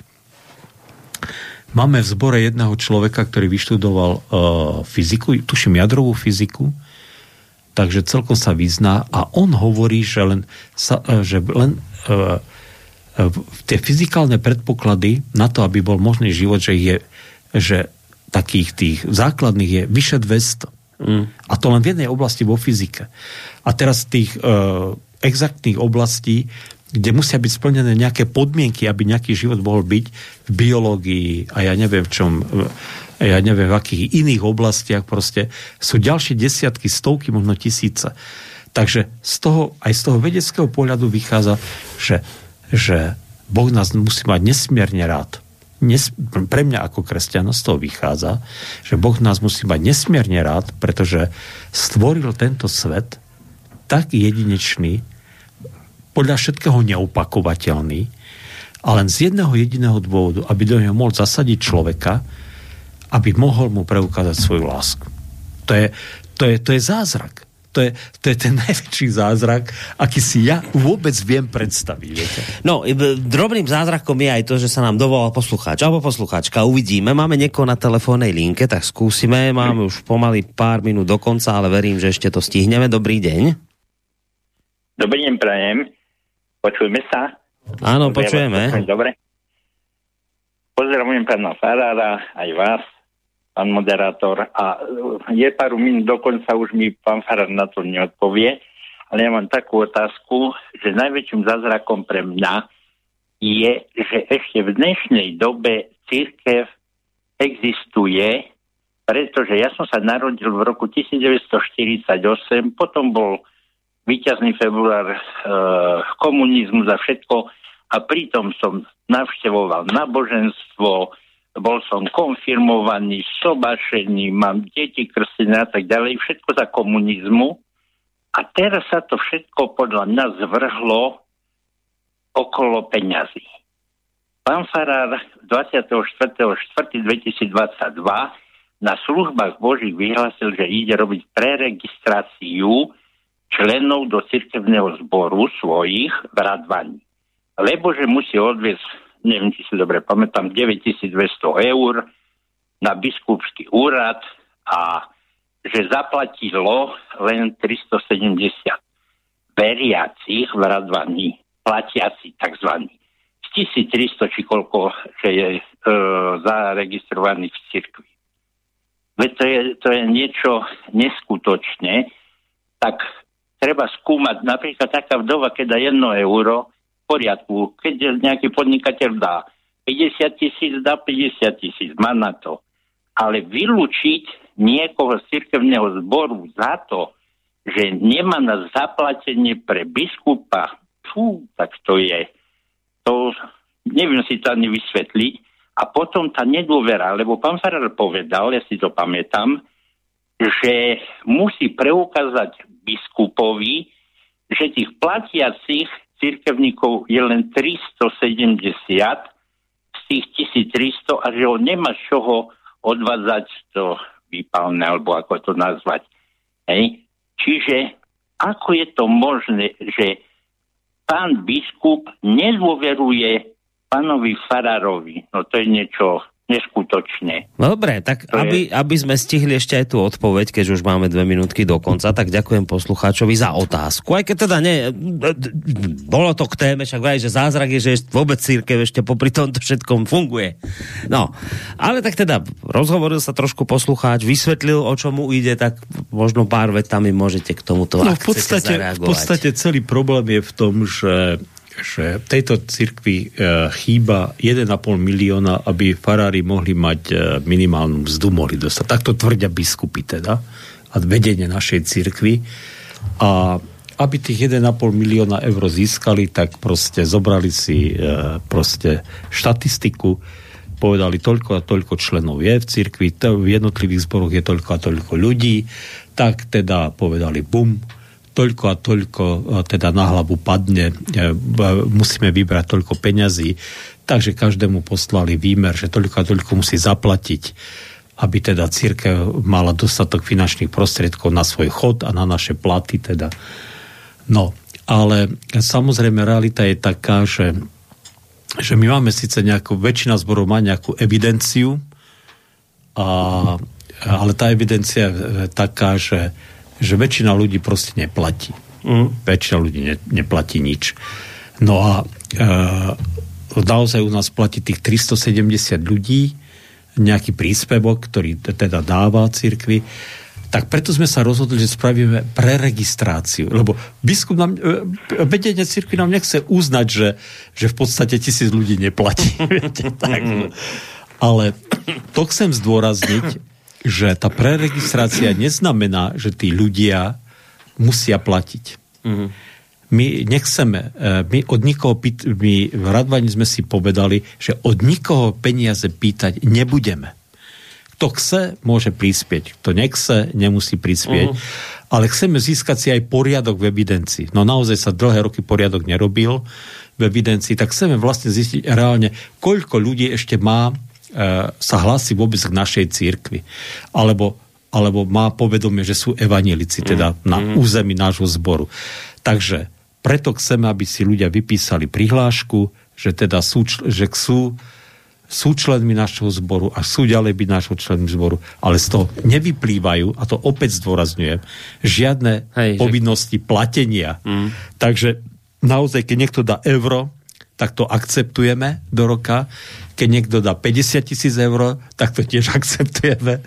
Máme v zbore jedného človeka, ktorý vyštudoval uh, fyziku, tuším jadrovú fyziku, takže celkom sa vyzná a on hovorí, že len, sa, uh, že len uh, uh, tie fyzikálne predpoklady na to, aby bol možný život, že je že takých tých základných je vyše 200. Mm. A to len v jednej oblasti vo fyzike. A teraz tých uh, exaktných oblastí kde musia byť splnené nejaké podmienky, aby nejaký život mohol byť v biológii a ja neviem v čom, ja neviem v akých iných oblastiach proste, sú ďalšie desiatky, stovky, možno tisíce. Takže z toho, aj z toho vedeckého pohľadu vychádza, že, že Boh nás musí mať nesmierne rád. Nes, pre mňa ako kresťana z toho vychádza, že Boh nás musí mať nesmierne rád, pretože stvoril tento svet tak jedinečný, podľa všetkého neupakovateľný a len z jedného jediného dôvodu, aby do neho mohol zasadiť človeka, aby mohol mu preukázať svoju lásku. To je, to je, to je zázrak. To je, to je ten najväčší zázrak, aký si ja vôbec viem predstaviť. Viete? No, drobným zázrakom je aj to, že sa nám dovolal poslucháč alebo poslucháčka. Uvidíme. Máme niekoho na telefónnej linke, tak skúsime. Máme už pomaly pár minút do konca, ale verím, že ešte to stihneme. Dobrý deň. Dobrý deň, prajem. Počujeme sa? Áno, počujeme. Dobre. Pozdravujem pána Farára, aj vás, pán moderátor. A je pár minút, dokonca už mi pán Farár na to neodpovie, ale ja mám takú otázku, že najväčším zázrakom pre mňa je, že ešte v dnešnej dobe církev existuje, pretože ja som sa narodil v roku 1948, potom bol víťazný február e, komunizmu za všetko a pritom som navštevoval náboženstvo, bol som konfirmovaný, sobašený, mám deti krstené a tak ďalej, všetko za komunizmu. A teraz sa to všetko podľa mňa zvrhlo okolo peňazí. Pán Farár 24.4.2022 na službách Božích vyhlásil, že ide robiť preregistráciu členov do cirkevného zboru svojich v Radvaní. Lebo že musí odviesť, neviem, či si dobre pamätám, 9200 eur na biskupský úrad a že zaplatilo len 370 veriacich v Radvaní, platiaci tzv. Z 1300 či koľko, že je e, zaregistrovaný v cirkvi. Veď to je, to je niečo neskutočné, tak treba skúmať. Napríklad taká vdova, keď dá 1 euro, poriadku. Keď nejaký podnikateľ dá 50 tisíc, dá 50 tisíc, má na to. Ale vylúčiť niekoho z cirkevného zboru za to, že nemá na zaplatenie pre biskupa, fú, tak to je. To neviem si to ani vysvetliť. A potom tá nedôvera, lebo pán Farrar povedal, ja si to pamätám, že musí preukázať biskupovi, že tých platiacich cirkevníkov je len 370 z tých 1300 a že ho nemá z čoho odvádzať to výpalné, alebo ako to nazvať. Hej. Čiže ako je to možné, že pán biskup nedôveruje pánovi Farárovi? No to je niečo neskutočne. Dobre, tak aby, je... aby sme stihli ešte aj tú odpoveď, keď už máme dve minútky do konca, tak ďakujem poslucháčovi za otázku. Aj keď teda nie, bolo to k téme, však vraj, že zázrak je, že vôbec církev ešte popri tomto všetkom funguje. No, ale tak teda rozhovoril sa trošku poslucháč, vysvetlil, o čomu ide, tak možno pár vetami môžete k tomuto, no, v podstate, v podstate celý problém je v tom, že že tejto cirkvi e, chýba 1,5 milióna, aby farári mohli mať e, minimálnu mzdu, mohli dostať. Takto tvrdia biskupy teda a vedenie našej cirkvi. A aby tých 1,5 milióna eur získali, tak proste zobrali si e, proste štatistiku povedali, toľko a toľko členov je v cirkvi, v jednotlivých zboroch je toľko a toľko ľudí, tak teda povedali bum, toľko a toľko teda na hlavu padne, musíme vybrať toľko peňazí, takže každému poslali výmer, že toľko a toľko musí zaplatiť aby teda církev mala dostatok finančných prostriedkov na svoj chod a na naše platy teda. No, ale samozrejme realita je taká, že, že my máme síce nejakú, väčšina zborov má nejakú evidenciu, a, ale tá evidencia je taká, že, že väčšina ľudí proste neplatí. Mm. Väčšina ľudí ne, neplatí nič. No a e, naozaj u nás platí tých 370 ľudí, nejaký príspevok, ktorý teda dáva cirkvi, tak preto sme sa rozhodli, že spravíme preregistráciu, lebo biskup nám, e, vedenie cirkvi nám nechce uznať, že, že v podstate tisíc ľudí neplatí. tak. Ale to chcem zdôrazniť, že tá preregistrácia neznamená, že tí ľudia musia platiť. Mm-hmm my nechceme, e, my od nikoho, my v Radvani sme si povedali, že od nikoho peniaze pýtať nebudeme. Kto chce, môže prispieť. Kto nechce, nemusí prispieť. Uh-huh. Ale chceme získať si aj poriadok v evidencii. No naozaj sa dlhé roky poriadok nerobil v evidencii, tak chceme vlastne zistiť reálne, koľko ľudí ešte má, sa hlási vôbec k našej církvi. Alebo alebo má povedomie, že sú evanilici, teda na mhm. území nášho zboru. Takže preto chceme, aby si ľudia vypísali prihlášku, že teda sú, že sú, sú členmi našho zboru a sú ďalej byť našho členmi zboru, ale z toho nevyplývajú, a to opäť zdôrazňujem, žiadne Hej, povinnosti že... platenia. Mm. Takže naozaj, keď niekto dá euro, tak to akceptujeme do roka. Keď niekto dá 50 tisíc eur, tak to tiež akceptujeme.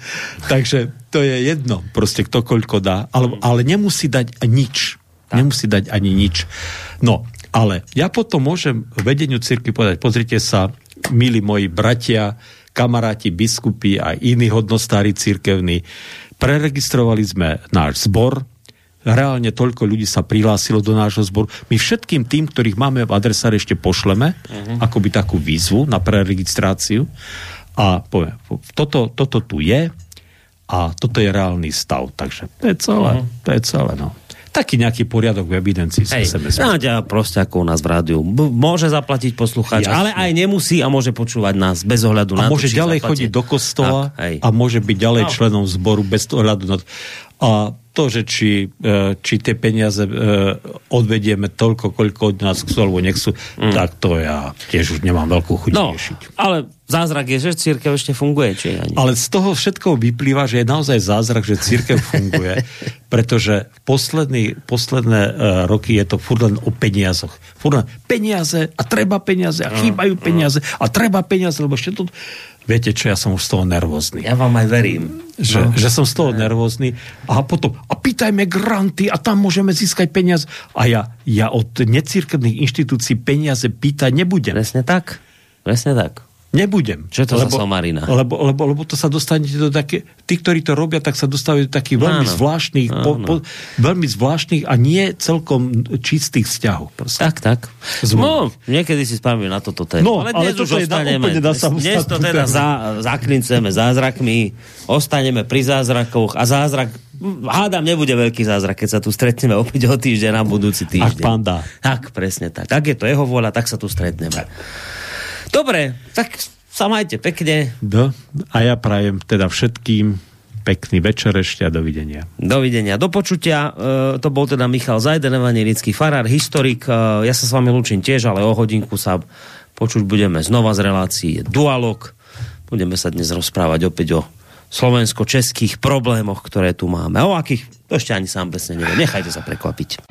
Takže to je jedno, proste kto koľko dá, ale, ale nemusí dať nič. Tak. Nemusí dať ani nič. No, ale ja potom môžem vedeniu cirkvi povedať, pozrite sa, milí moji bratia, kamaráti, biskupy a iní hodnostári cirkevní, preregistrovali sme náš zbor, reálne toľko ľudí sa prihlásilo do nášho zboru. My všetkým tým, ktorých máme v adresáre, ešte pošleme uh-huh. akoby takú výzvu na preregistráciu a poviem, toto, toto tu je a toto je reálny stav. Takže to je celé. Uh-huh. To je celé, no taký nejaký poriadok v evidencii Hej, sa ja proste ako u nás v rádiu. B- môže zaplatiť poslucháč, Jasne. ale aj nemusí a môže počúvať nás bez ohľadu a na môže to, ďalej chodiť do kostola tak, a môže byť ďalej no. členom zboru bez ohľadu na to. A to, že či, e, či tie peniaze e, odvedieme toľko, koľko od nás chcú, alebo nechcú, mm. tak to ja tiež už nemám veľkú chuť no, riešiť. ale zázrak je, že církev ešte funguje, či ani? Ale z toho všetkoho vyplýva, že je naozaj zázrak, že církev funguje, pretože posledný, posledné uh, roky je to furt len o peniazoch. Furt len peniaze a treba peniaze a chýbajú peniaze a treba peniaze, lebo ešte to Viete čo, ja som už z toho nervózny. Ja vám aj verím. Že, no. že som z toho nervózny. A potom, a pýtajme granty a tam môžeme získať peniaze. A ja, ja od necírkevných inštitúcií peniaze pýtať nebudem. Presne tak. Presne tak. Nebudem. Čo to lebo, za somarina? Lebo, lebo, lebo to sa dostanete do také... Tí, ktorí to robia, tak sa dostávajú do takých veľmi áno, zvláštnych áno. Po, po, veľmi zvláštnych a nie celkom čistých vzťahov. Proste. Tak, tak. No, niekedy si spomínam na toto tému. No, ale, ale toto je úplne dá sa Dnes to teda za, zaklincujeme zázrakmi, ostaneme pri zázrakoch a zázrak hádam, nebude veľký zázrak, keď sa tu stretneme opäť o týždeň na budúci týždeň. Ak pán dá. Tak, presne tak. Ak je to jeho vôľa, tak sa tu stretneme. Dobre, tak sa majte pekne. Do, a ja prajem teda všetkým pekný večer ešte a dovidenia. Dovidenia, do počutia. E, to bol teda Michal Zajden, evangelický farár, historik. E, ja sa s vami lúčim tiež, ale o hodinku sa počuť budeme znova z relácií Dualog. Budeme sa dnes rozprávať opäť o slovensko-českých problémoch, ktoré tu máme. O akých, to ešte ani sám presne neviem. Nechajte sa prekvapiť.